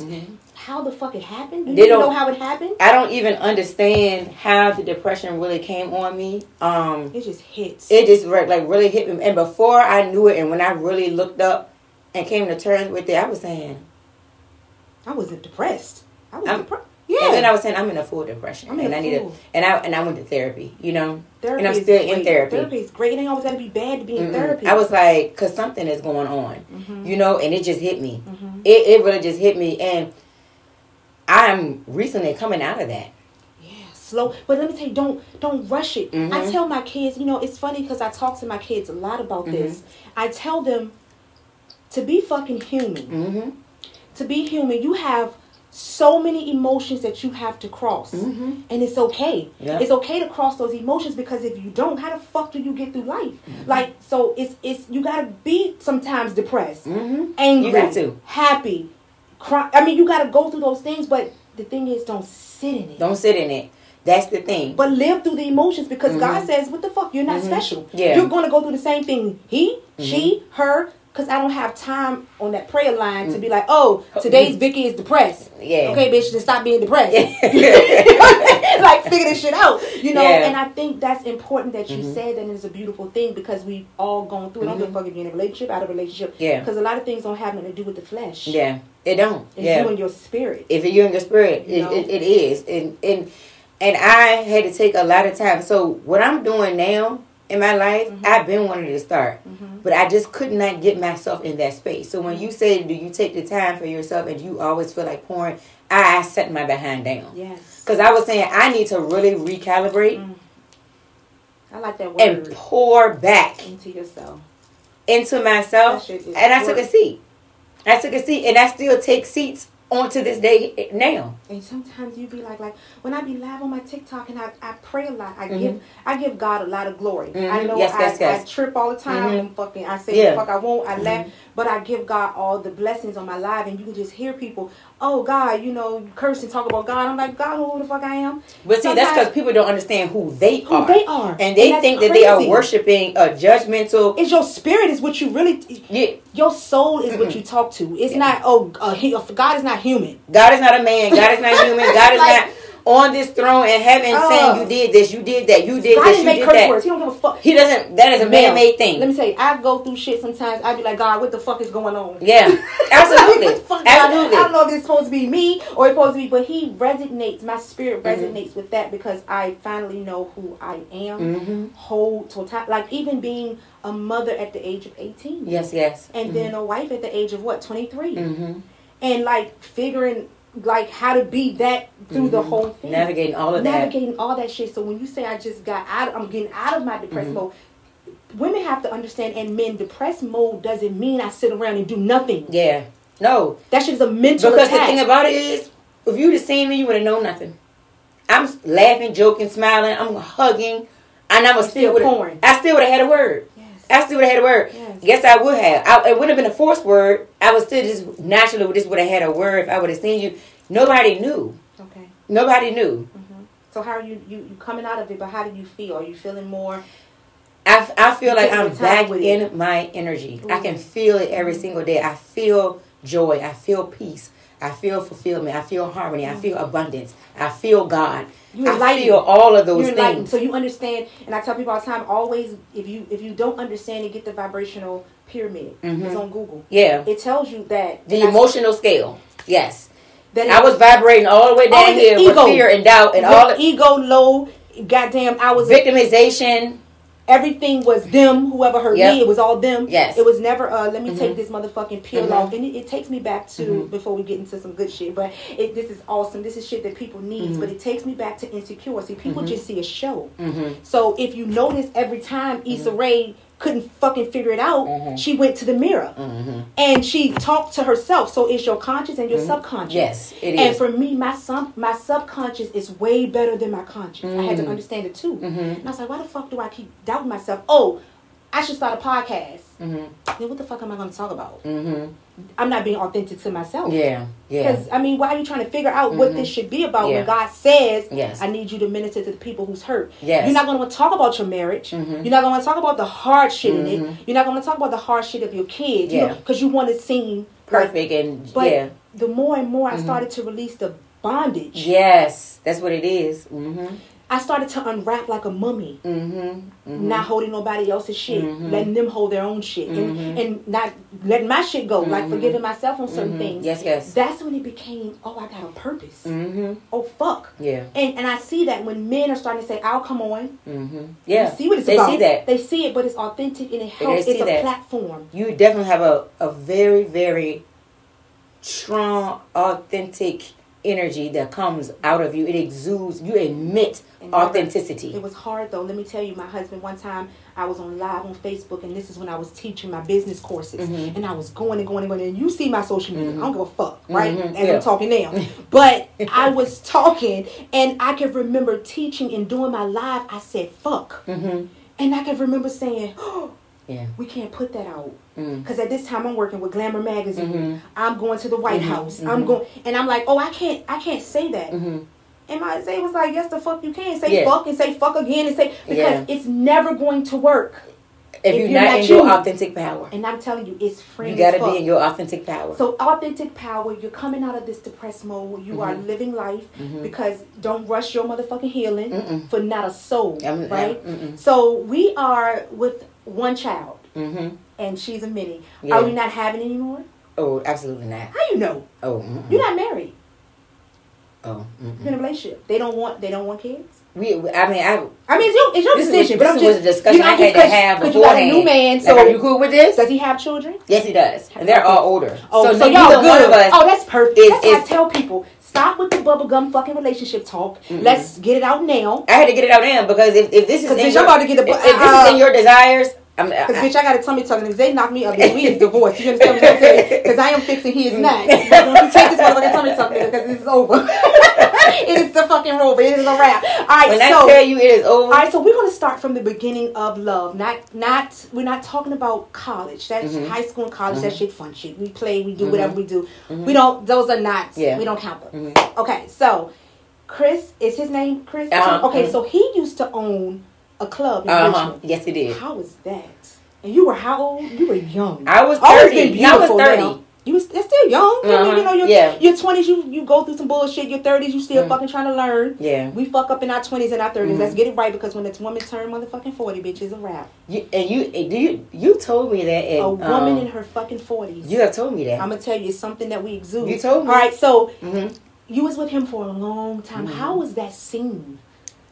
Speaker 2: Mm-hmm.
Speaker 1: How the fuck it happened? Do you don't, know how it happened?
Speaker 2: I don't even understand how the depression really came on me. Um,
Speaker 1: it just hits.
Speaker 2: It just like really hit me. And before I knew it, and when I really looked up and came to terms with it, I was saying,
Speaker 1: I wasn't depressed. I was depressed.
Speaker 2: Yeah. And then I was saying I'm in a full depression,
Speaker 1: I'm
Speaker 2: and
Speaker 1: I
Speaker 2: need
Speaker 1: a,
Speaker 2: and I and I went to therapy. You know,
Speaker 1: therapy
Speaker 2: and I'm still in therapy.
Speaker 1: Therapy is great. It ain't always got to be bad to be in mm therapy.
Speaker 2: I was like, cause something is going on,
Speaker 1: mm-hmm.
Speaker 2: you know, and it just hit me.
Speaker 1: Mm-hmm.
Speaker 2: It it really just hit me, and I'm recently coming out of that.
Speaker 1: Yeah, slow. But let me tell you, don't don't rush it.
Speaker 2: Mm-hmm.
Speaker 1: I tell my kids, you know, it's funny because I talk to my kids a lot about mm-hmm. this. I tell them to be fucking human.
Speaker 2: Mm-hmm.
Speaker 1: To be human, you have so many emotions that you have to cross,
Speaker 2: mm-hmm.
Speaker 1: and it's okay.
Speaker 2: Yeah.
Speaker 1: It's okay to cross those emotions because if you don't, how the fuck do you get through life?
Speaker 2: Mm-hmm.
Speaker 1: Like, so it's it's you gotta be sometimes depressed,
Speaker 2: mm-hmm.
Speaker 1: angry,
Speaker 2: you got to.
Speaker 1: happy, cry. I mean, you got to go through those things, but the thing is, don't sit in it.
Speaker 2: Don't sit in it. That's the thing.
Speaker 1: But live through the emotions because mm-hmm. God says, "What the fuck? You're not mm-hmm. special.
Speaker 2: Yeah.
Speaker 1: You're going to go through the same thing. He, mm-hmm. she, her." Because I don't have time on that prayer line to be like, "Oh, today's Vicky is depressed."
Speaker 2: Yeah.
Speaker 1: Okay, bitch, just stop being depressed. like figure this shit out, you know.
Speaker 2: Yeah.
Speaker 1: And I think that's important that you mm-hmm. said that it's a beautiful thing because we've all gone through it. I don't give a fuck if you're in a relationship, out of a relationship.
Speaker 2: Yeah.
Speaker 1: Because a lot of things don't have nothing to do with the flesh.
Speaker 2: Yeah. It don't.
Speaker 1: It's
Speaker 2: yeah.
Speaker 1: you and your spirit.
Speaker 2: If you in your spirit,
Speaker 1: you
Speaker 2: it, it, it is. And and and I had to take a lot of time. So what I'm doing now in my life, mm-hmm. I've been wanting to start,
Speaker 1: mm-hmm.
Speaker 2: but I just could not get myself in that space. So when you say, "Do you take the time for yourself?" and you always feel like pouring, I set my behind down.
Speaker 1: Yes.
Speaker 2: Because I was saying I need to really recalibrate
Speaker 1: Mm. I like that word.
Speaker 2: and pour back
Speaker 1: into yourself.
Speaker 2: into myself.
Speaker 1: That shit is
Speaker 2: And I took a seat. I took a seat, and I still take seats on to this day now.
Speaker 1: And sometimes you be like, like when I be live on my TikTok and I, I pray a lot, I
Speaker 2: Mhm.
Speaker 1: give I give God a lot of glory. I
Speaker 2: Mhm.
Speaker 1: know
Speaker 2: Yes,
Speaker 1: I,
Speaker 2: yes, yes.
Speaker 1: I trip all the time.
Speaker 2: Mhm.
Speaker 1: I'm fucking I say
Speaker 2: Yeah.
Speaker 1: fuck I won't. I laugh,
Speaker 2: Mhm.
Speaker 1: but I give God all the blessings on my life, and you can just hear people, oh God, you know, curse and talk about God. I'm like God, who the fuck I am?
Speaker 2: But see, that's because people don't understand who they
Speaker 1: Who
Speaker 2: are.
Speaker 1: they are,
Speaker 2: And they
Speaker 1: that's
Speaker 2: think that they are worshiping a judgmental.
Speaker 1: It's your spirit is what you really.
Speaker 2: Yeah,
Speaker 1: Your soul is what you talk to. It's
Speaker 2: Yeah.
Speaker 1: not oh uh, he, God is not human.
Speaker 2: God is not a man. God is not human. God is
Speaker 1: Like-
Speaker 2: not on this throne in heaven
Speaker 1: Oh.
Speaker 2: saying you did this, you did that, you did
Speaker 1: God
Speaker 2: this, you
Speaker 1: make
Speaker 2: did
Speaker 1: curse
Speaker 2: that.
Speaker 1: words. He don't give a fuck.
Speaker 2: He doesn't. That is a man-made thing.
Speaker 1: Let me tell you, I go through shit sometimes. I be like, God, what the fuck is going on?
Speaker 2: Yeah, absolutely,
Speaker 1: the fuck,
Speaker 2: absolutely.
Speaker 1: I don't know if it's supposed to be me or it's supposed to be, but He resonates. My spirit
Speaker 2: Mhm.
Speaker 1: resonates with that because I finally know who I am.
Speaker 2: hmm
Speaker 1: Whole total, like even being a mother at the age of eighteen,
Speaker 2: Yes, yes.
Speaker 1: and then a wife at the age of what twenty three,
Speaker 2: hmm
Speaker 1: and like figuring like how to be that through the
Speaker 2: Mhm.
Speaker 1: whole thing.
Speaker 2: navigating all of that.
Speaker 1: navigating all that shit. So when you say I just got out, I'm getting out of my depressed
Speaker 2: Mhm.
Speaker 1: mode. Women have to understand, and men, depressed mode doesn't mean I sit around and do nothing.
Speaker 2: Yeah, no,
Speaker 1: That shit is a mental
Speaker 2: because the thing about it is, if you'd have seen me, you would have known nothing. I'm laughing, joking, smiling. I'm hugging, and I'm
Speaker 1: You
Speaker 2: still
Speaker 1: still pouring.
Speaker 2: I still would have had a word.
Speaker 1: yes.
Speaker 2: I still would have had a word.
Speaker 1: Yes.
Speaker 2: Yes, I would have. I, it wouldn't have been a forced word. I would still just naturally just would have had a word if I would have seen you. Nobody knew.
Speaker 1: Okay.
Speaker 2: Nobody knew.
Speaker 1: hmm So how are you, you you coming out of it? But how do you feel? Are you feeling more?
Speaker 2: I, I feel like I'm back in my energy. I can feel it every single day. I feel joy. I feel peace. I feel fulfillment. I feel harmony. I feel abundance. I feel God.
Speaker 1: You
Speaker 2: I
Speaker 1: enlightened.
Speaker 2: feel all of those
Speaker 1: You're
Speaker 2: things.
Speaker 1: So you understand, and I tell people all the time, always if you if you don't understand it, get the vibrational pyramid.
Speaker 2: Mhm.
Speaker 1: It's on Google.
Speaker 2: Yeah.
Speaker 1: It tells you that
Speaker 2: The
Speaker 1: and I-
Speaker 2: emotional scale. Yes.
Speaker 1: that
Speaker 2: I was vibrating all the way down
Speaker 1: Oh,
Speaker 2: here with
Speaker 1: ego.
Speaker 2: fear and doubt and
Speaker 1: with
Speaker 2: all the
Speaker 1: ego low. Goddamn, I was
Speaker 2: victimization.
Speaker 1: Everything was them. Whoever hurt
Speaker 2: Yep.
Speaker 1: me, it was all them.
Speaker 2: Yes.
Speaker 1: It was never. Uh, let me
Speaker 2: Mhm.
Speaker 1: take this motherfucking pill
Speaker 2: Mhm.
Speaker 1: off, and it, it takes me back to
Speaker 2: Mhm.
Speaker 1: before we get into some good shit. But it, this is awesome. This is shit that people need.
Speaker 2: Mhm.
Speaker 1: But it takes me back to insecure. See, people
Speaker 2: Mhm.
Speaker 1: just see a show.
Speaker 2: Mm-hmm.
Speaker 1: So if you notice, every time Issa Rae couldn't fucking figure it out,
Speaker 2: Mhm.
Speaker 1: she went to the mirror
Speaker 2: Mm-hmm.
Speaker 1: and she talked to herself. So it's your conscious and your
Speaker 2: Mhm.
Speaker 1: subconscious.
Speaker 2: Yes, it
Speaker 1: And for me, my sub my subconscious is way better than my conscious. I had to
Speaker 2: Mm.
Speaker 1: understand it too.
Speaker 2: mm-hmm.
Speaker 1: And I was like, why the fuck do I keep doubting myself? Oh, I should start a podcast.
Speaker 2: Mm-hmm.
Speaker 1: Then what the fuck am I going to talk about?
Speaker 2: Mm-hmm.
Speaker 1: I'm not being authentic to myself.
Speaker 2: Yeah. Yeah.
Speaker 1: Because I mean, why are you trying to figure out what
Speaker 2: Mhm.
Speaker 1: this should be about
Speaker 2: Yeah.
Speaker 1: when God says,
Speaker 2: Yes.
Speaker 1: "I need you to minister to the people who's hurt"?
Speaker 2: Yes.
Speaker 1: You're not going to talk about your marriage.
Speaker 2: Mhm.
Speaker 1: You're not going to talk about the hard shit in it. You're not going to talk about the hard shit of your kids.
Speaker 2: Yeah.
Speaker 1: Because you want to seem like-
Speaker 2: Perfect and
Speaker 1: But
Speaker 2: yeah.
Speaker 1: the more and more I started to release the bondage,
Speaker 2: Yes, that's what it is. Mm-hmm.
Speaker 1: I started to unwrap like a mummy.
Speaker 2: Mm-hmm. mm-hmm.
Speaker 1: not holding nobody else's shit,
Speaker 2: Mhm.
Speaker 1: letting them hold their own shit, and, and not letting my shit go, like
Speaker 2: Mhm.
Speaker 1: forgiving myself on certain
Speaker 2: Mhm.
Speaker 1: things.
Speaker 2: Yes, yes.
Speaker 1: That's when it became, oh, I got a purpose.
Speaker 2: Mm-hmm.
Speaker 1: Oh, fuck.
Speaker 2: Yeah.
Speaker 1: And and I see that when men are starting to say, I'll come on.
Speaker 2: Mm-hmm. Yeah.
Speaker 1: See what it's
Speaker 2: they
Speaker 1: about.
Speaker 2: see that.
Speaker 1: They see it, but it's authentic and it helps. It's a
Speaker 2: that.
Speaker 1: platform.
Speaker 2: You definitely have a, a very, very strong, authentic energy that comes out of you. It exudes. You emit
Speaker 1: And
Speaker 2: authenticity.
Speaker 1: It was hard though. Let me tell you, my husband. One time, I was on live on Facebook, and this is when I was teaching my business courses,
Speaker 2: Mhm.
Speaker 1: and I was going and going and going. And you see my social media.
Speaker 2: Mhm.
Speaker 1: I don't give a fuck, right?
Speaker 2: Mhm.
Speaker 1: As
Speaker 2: Yeah.
Speaker 1: I'm talking now, but I was talking, and I can remember teaching and doing my live. I said fuck,
Speaker 2: Mm-hmm.
Speaker 1: and I can remember saying, oh,
Speaker 2: Yeah.
Speaker 1: we can't put that out.
Speaker 2: Mm.
Speaker 1: Because at this time I'm working with Glamour magazine.
Speaker 2: Mhm.
Speaker 1: I'm going to the White
Speaker 2: Mhm,
Speaker 1: House. I'm
Speaker 2: mhm.
Speaker 1: going, and I'm like, oh, I can't, I can't say that.
Speaker 2: Mm-hmm.
Speaker 1: And my Isaiah was like, yes, the fuck you can. Say
Speaker 2: Yeah.
Speaker 1: fuck and say fuck again and say, because
Speaker 2: Yeah.
Speaker 1: it's never going to work.
Speaker 2: If,
Speaker 1: If
Speaker 2: you're,
Speaker 1: you're
Speaker 2: not,
Speaker 1: not
Speaker 2: in your authentic power,
Speaker 1: And I'm telling you, it's free
Speaker 2: you gotta
Speaker 1: fuck.
Speaker 2: be in your authentic power.
Speaker 1: so authentic power, you're coming out of this depressed mode. You are
Speaker 2: Mhm.
Speaker 1: living life
Speaker 2: Mhm.
Speaker 1: because don't rush your motherfucking healing
Speaker 2: Mm-mm.
Speaker 1: for not a soul,
Speaker 2: I'm-
Speaker 1: right?
Speaker 2: I'm-
Speaker 1: So we are with one child,
Speaker 2: Mm-hmm.
Speaker 1: and she's a mini.
Speaker 2: Yeah.
Speaker 1: Are we not having anymore?
Speaker 2: Oh, absolutely not.
Speaker 1: How you know?
Speaker 2: Oh, mm-mm.
Speaker 1: You're not married.
Speaker 2: oh.
Speaker 1: You're
Speaker 2: Mm-mm.
Speaker 1: in a relationship. They don't want. They don't want kids.
Speaker 2: We, I mean, I.
Speaker 1: I mean, it's your, it's your
Speaker 2: This
Speaker 1: decision.
Speaker 2: what-
Speaker 1: but I'm
Speaker 2: this was
Speaker 1: just
Speaker 2: a discussion I
Speaker 1: I'm
Speaker 2: had
Speaker 1: just
Speaker 2: to have
Speaker 1: 'cause you got a new man. So
Speaker 2: Like, are you cool with this?
Speaker 1: does he have children?
Speaker 2: Yes, he does. And they're all older.
Speaker 1: Oh, so,
Speaker 2: so,
Speaker 1: y'all good.
Speaker 2: of us.
Speaker 1: Oh, that's perfect.
Speaker 2: is-
Speaker 1: that's what I tell people. Stop with the bubblegum fucking relationship talk. Mm-hmm. Let's get it out now.
Speaker 2: I had to get it out now because if, if this is
Speaker 1: in your, about to get the,
Speaker 2: if, if this uh, is in your desires,
Speaker 1: because bitch, I got a tummy tuck, and if they knock me up, then we is divorced. You understand what I'm saying? Because I am fixing, he is not. you take this motherfucking tummy tuck, because this is over. it is the fucking over. It is a wrap. All right,
Speaker 2: when
Speaker 1: so,
Speaker 2: I tell you it is over.
Speaker 1: All right, so we're gonna start from the beginning of love. Not, not. We're not talking about college. That's mm-hmm. high school and college. Mm-hmm. That shit, fun shit. We play. We do mm-hmm. whatever we do. Mm-hmm. We don't. Those are not. Yeah. We don't count them. Mm-hmm. Okay, so Chris is his name. Chris. Uh-huh. Okay, mm-hmm. so he used to own a club in uh-huh.
Speaker 2: Yes, he did.
Speaker 1: How was that? And you were how old? You were young.
Speaker 2: I was thirty. I was thirty.
Speaker 1: Now. You was that's still young. Uh-huh. You know, your yeah. your twenties, you you go through some bullshit. Your thirties, you still mm. fucking trying to learn.
Speaker 2: Yeah.
Speaker 1: We fuck up in our twenties and our 30s mm Let's get it right because when it's woman turn motherfucking forty, bitch, is a wrap.
Speaker 2: You, and you do you you told me that at,
Speaker 1: a woman um, in her fucking forties.
Speaker 2: You have told me that.
Speaker 1: I'm gonna tell you it's something that we exude.
Speaker 2: You told me.
Speaker 1: All right, so mm-hmm. you was with him for a long time. Mm-hmm. How was that scene?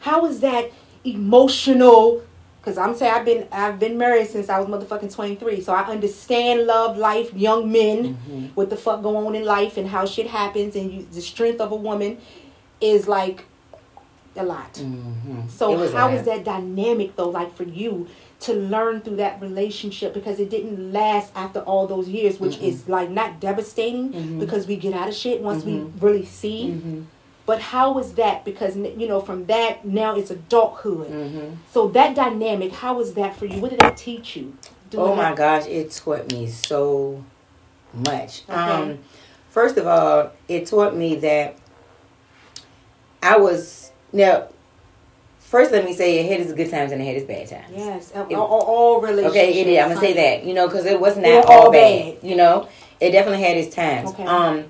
Speaker 1: How was that emotional? Cause I'm saying I've been I've been married since I was motherfucking 23, so I understand love, life, young men, mm-hmm. what the fuck going on in life and how shit happens, and you, the strength of a woman is like a lot. Mm-hmm. So how is that dynamic though? Like for you to learn through that relationship because it didn't last after all those years, which mm-hmm. is like not devastating mm-hmm. because we get out of shit once we mm-hmm. really see mm-hmm. But how was that? Because you know, from that now it's adulthood. Mm-hmm. So that dynamic, how was that for you? What did that teach you?
Speaker 2: oh my gosh, it taught me so much. Okay. Um, first of all, it taught me that I was now. First, let me say, ahead is good times and ahead is bad times.
Speaker 1: Yes, it, all, all relationships.
Speaker 2: Okay, it is. I'm gonna say that, you know, because it was not all, all bad. bad. You know, it definitely had its times. Okay. Um,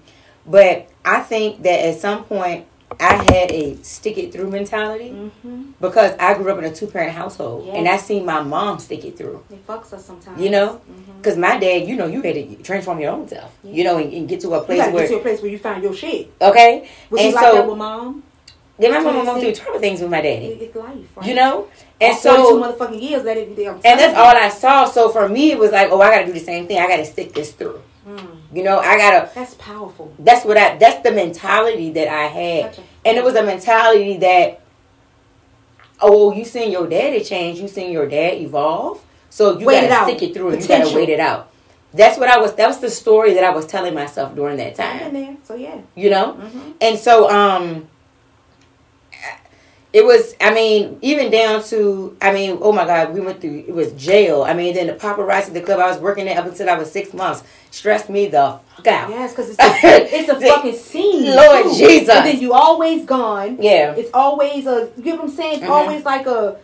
Speaker 2: but I think that at some point I had a stick it through mentality mm-hmm. because I grew up in a two parent household yes. and I seen my mom stick it through.
Speaker 1: It fucks us sometimes.
Speaker 2: You know? Because mm-hmm. my dad, you know, you had to transform your own self, yeah. you know, and, and, get to a place where.
Speaker 1: get to a place where you find your shit.
Speaker 2: Okay?
Speaker 1: Was and you so, like that with mom?
Speaker 2: Yeah, my mom went through terrible things with my daddy.
Speaker 1: It's life, right?
Speaker 2: You know? And so.
Speaker 1: Two motherfucking years, that it,
Speaker 2: and that's all I saw. So for me, it was like, oh, I got to do the same thing. I got to stick this through. Mm. You know, I gotta.
Speaker 1: That's powerful.
Speaker 2: That's what I. That's the mentality that I had, and it was a mentality that. Oh, you seen your daddy change. You seen your dad evolve. So you wait gotta stick it through. Potential. You gotta wait it out. That's what I was. That was the story that I was telling myself during that time.
Speaker 1: so yeah.
Speaker 2: You know, mm-hmm. and so um it was i mean even down to i mean oh my god we went through it was jail. I mean then the paparazzi the club i was working there up until i was six months. Stressed me the fuck out.
Speaker 1: Yes because it's, a, it's a fucking scene
Speaker 2: lord too. jesus.
Speaker 1: And then you always gone.
Speaker 2: Yeah.
Speaker 1: It's always a you know what i'm saying? It's mm-hmm. always like a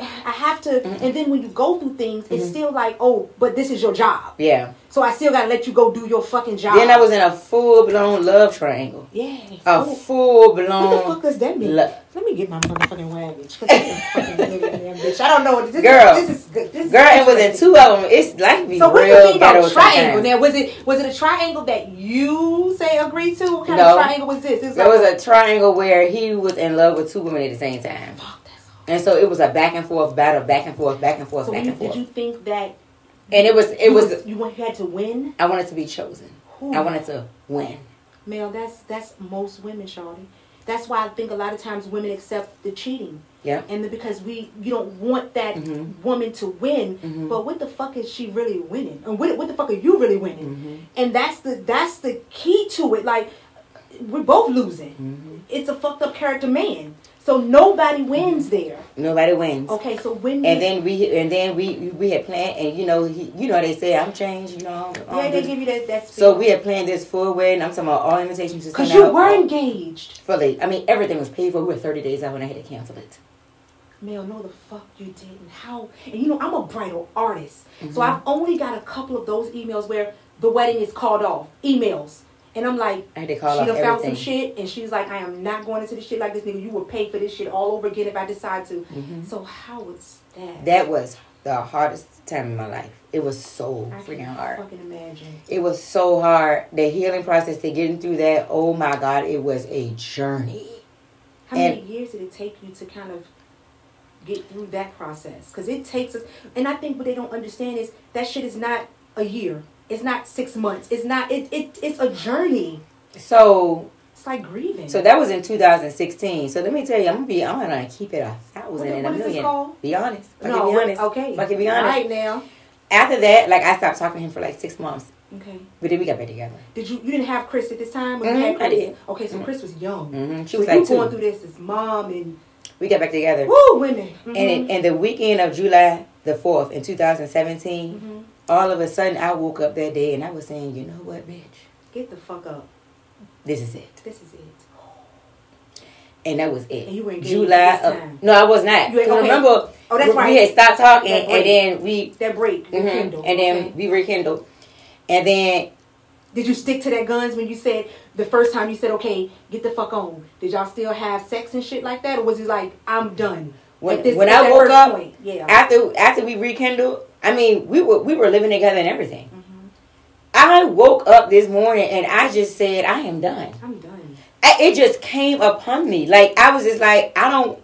Speaker 1: I have to, mm-hmm. and then when you go through things, it's mm-hmm. still like, oh, but this is your job.
Speaker 2: Yeah.
Speaker 1: So I still gotta let you go do your fucking job.
Speaker 2: Then I was in a full blown love triangle.
Speaker 1: Yeah.
Speaker 2: A full blown.
Speaker 1: What the fuck does that mean? Lo- Let me get my motherfucking wagon. I don't know what this
Speaker 2: girl.
Speaker 1: Is, this is good. This
Speaker 2: girl, it was in two of them. It's like me.
Speaker 1: So what do you mean about triangle? Now was it was it a triangle that you say agreed to? What kind no. of triangle was this?
Speaker 2: It was, like, was a triangle where he was in love with two women at the same time.
Speaker 1: Fuck,
Speaker 2: and so it was a back and forth battle, back and forth, back and forth, so back
Speaker 1: you,
Speaker 2: and forth.
Speaker 1: Did you think that
Speaker 2: and it was it
Speaker 1: you
Speaker 2: was,
Speaker 1: you had to win.
Speaker 2: I wanted to be chosen. Ooh. I wanted to win.
Speaker 1: Male, that's that's most women, Shawty. That's why I think a lot of times women accept the cheating.
Speaker 2: Yeah.
Speaker 1: And the, because we you don't want that mm-hmm. woman to win, mm-hmm. but what the fuck is she really winning? And what, what the fuck are you really winning? Mm-hmm. And that's the that's the key to it. Like we're both losing. Mm-hmm. It's a fucked up character man. So nobody wins there.
Speaker 2: Nobody wins.
Speaker 1: Okay, so when
Speaker 2: and then we and then we we had planned and you know he, you know they say I'm changed you know
Speaker 1: yeah they give you that that
Speaker 2: so we had planned this full wedding I'm talking about all invitations
Speaker 1: because you out, were engaged
Speaker 2: fully I mean everything was paid for we were 30 days out when I had to cancel it.
Speaker 1: Mel, no, the fuck you didn't. How? And you know, I'm a bridal artist. Mm-hmm. So I've only got a couple of those emails where the wedding is called off. Emails. And I'm like,
Speaker 2: to call
Speaker 1: she
Speaker 2: done
Speaker 1: found some shit, and she's like, I am not going into this shit like this, nigga. You will pay for this shit all over again if I decide to. Mm-hmm. So how was that?
Speaker 2: That was the hardest time in my life. It was so
Speaker 1: I
Speaker 2: freaking hard.
Speaker 1: Fucking imagine.
Speaker 2: It was so hard. The healing process to getting through that. Oh my God, it was a journey.
Speaker 1: How and many years did it take you to kind of get through that process? Because it takes us, and I think what they don't understand is that shit is not a year. It's not six months. It's not. It, it it's a journey.
Speaker 2: So
Speaker 1: It's like grieving.
Speaker 2: So that was in 2016. So let me tell you, I'm gonna be, I'm gonna keep it a thousand
Speaker 1: What-
Speaker 2: and a million.
Speaker 1: called?
Speaker 2: Be honest. I
Speaker 1: no,
Speaker 2: can be honest.
Speaker 1: okay.
Speaker 2: I can be honest.
Speaker 1: Right now.
Speaker 2: After that, like I stopped talking to him for like six months,
Speaker 1: Okay.
Speaker 2: but then we got back together.
Speaker 1: Did you you didn't have Chris at this time?
Speaker 2: Mhm,
Speaker 1: had
Speaker 2: I did.
Speaker 1: Okay, so
Speaker 2: Mhm.
Speaker 1: Chris was young.
Speaker 2: Mm-hmm. She
Speaker 1: so
Speaker 2: was
Speaker 1: you
Speaker 2: like
Speaker 1: going through this as mom and
Speaker 2: We got back together.
Speaker 1: woo women.
Speaker 2: And and the weekend of July the fourth in 2017,
Speaker 1: Mhm.
Speaker 2: All of a sudden I woke up that day and I was saying, you know what, bitch,
Speaker 1: Get the fuck up.
Speaker 2: this is it.
Speaker 1: This is it.
Speaker 2: And that was it.
Speaker 1: And you were
Speaker 2: July. Of, no, I was not.
Speaker 1: You ain't- okay.
Speaker 2: Remember,
Speaker 1: Oh, that's
Speaker 2: we,
Speaker 1: right.
Speaker 2: we had stopped talking and then we
Speaker 1: That break.
Speaker 2: mhm,
Speaker 1: rekindled,
Speaker 2: and then
Speaker 1: okay.
Speaker 2: we rekindled. And then
Speaker 1: Did you stick to that guns when you said the first time you said, "Okay, get the fuck on"? Did y'all still have sex and shit like that, or was it like, "I'm done"?
Speaker 2: when,
Speaker 1: this-
Speaker 2: when I woke up
Speaker 1: point, yeah.
Speaker 2: after after we rekindled, I mean we were we were living together and everything.
Speaker 1: Mhm.
Speaker 2: I woke up this morning and I just said I am done.
Speaker 1: I'm done.
Speaker 2: I, it just came upon me. Like I was just like, I don't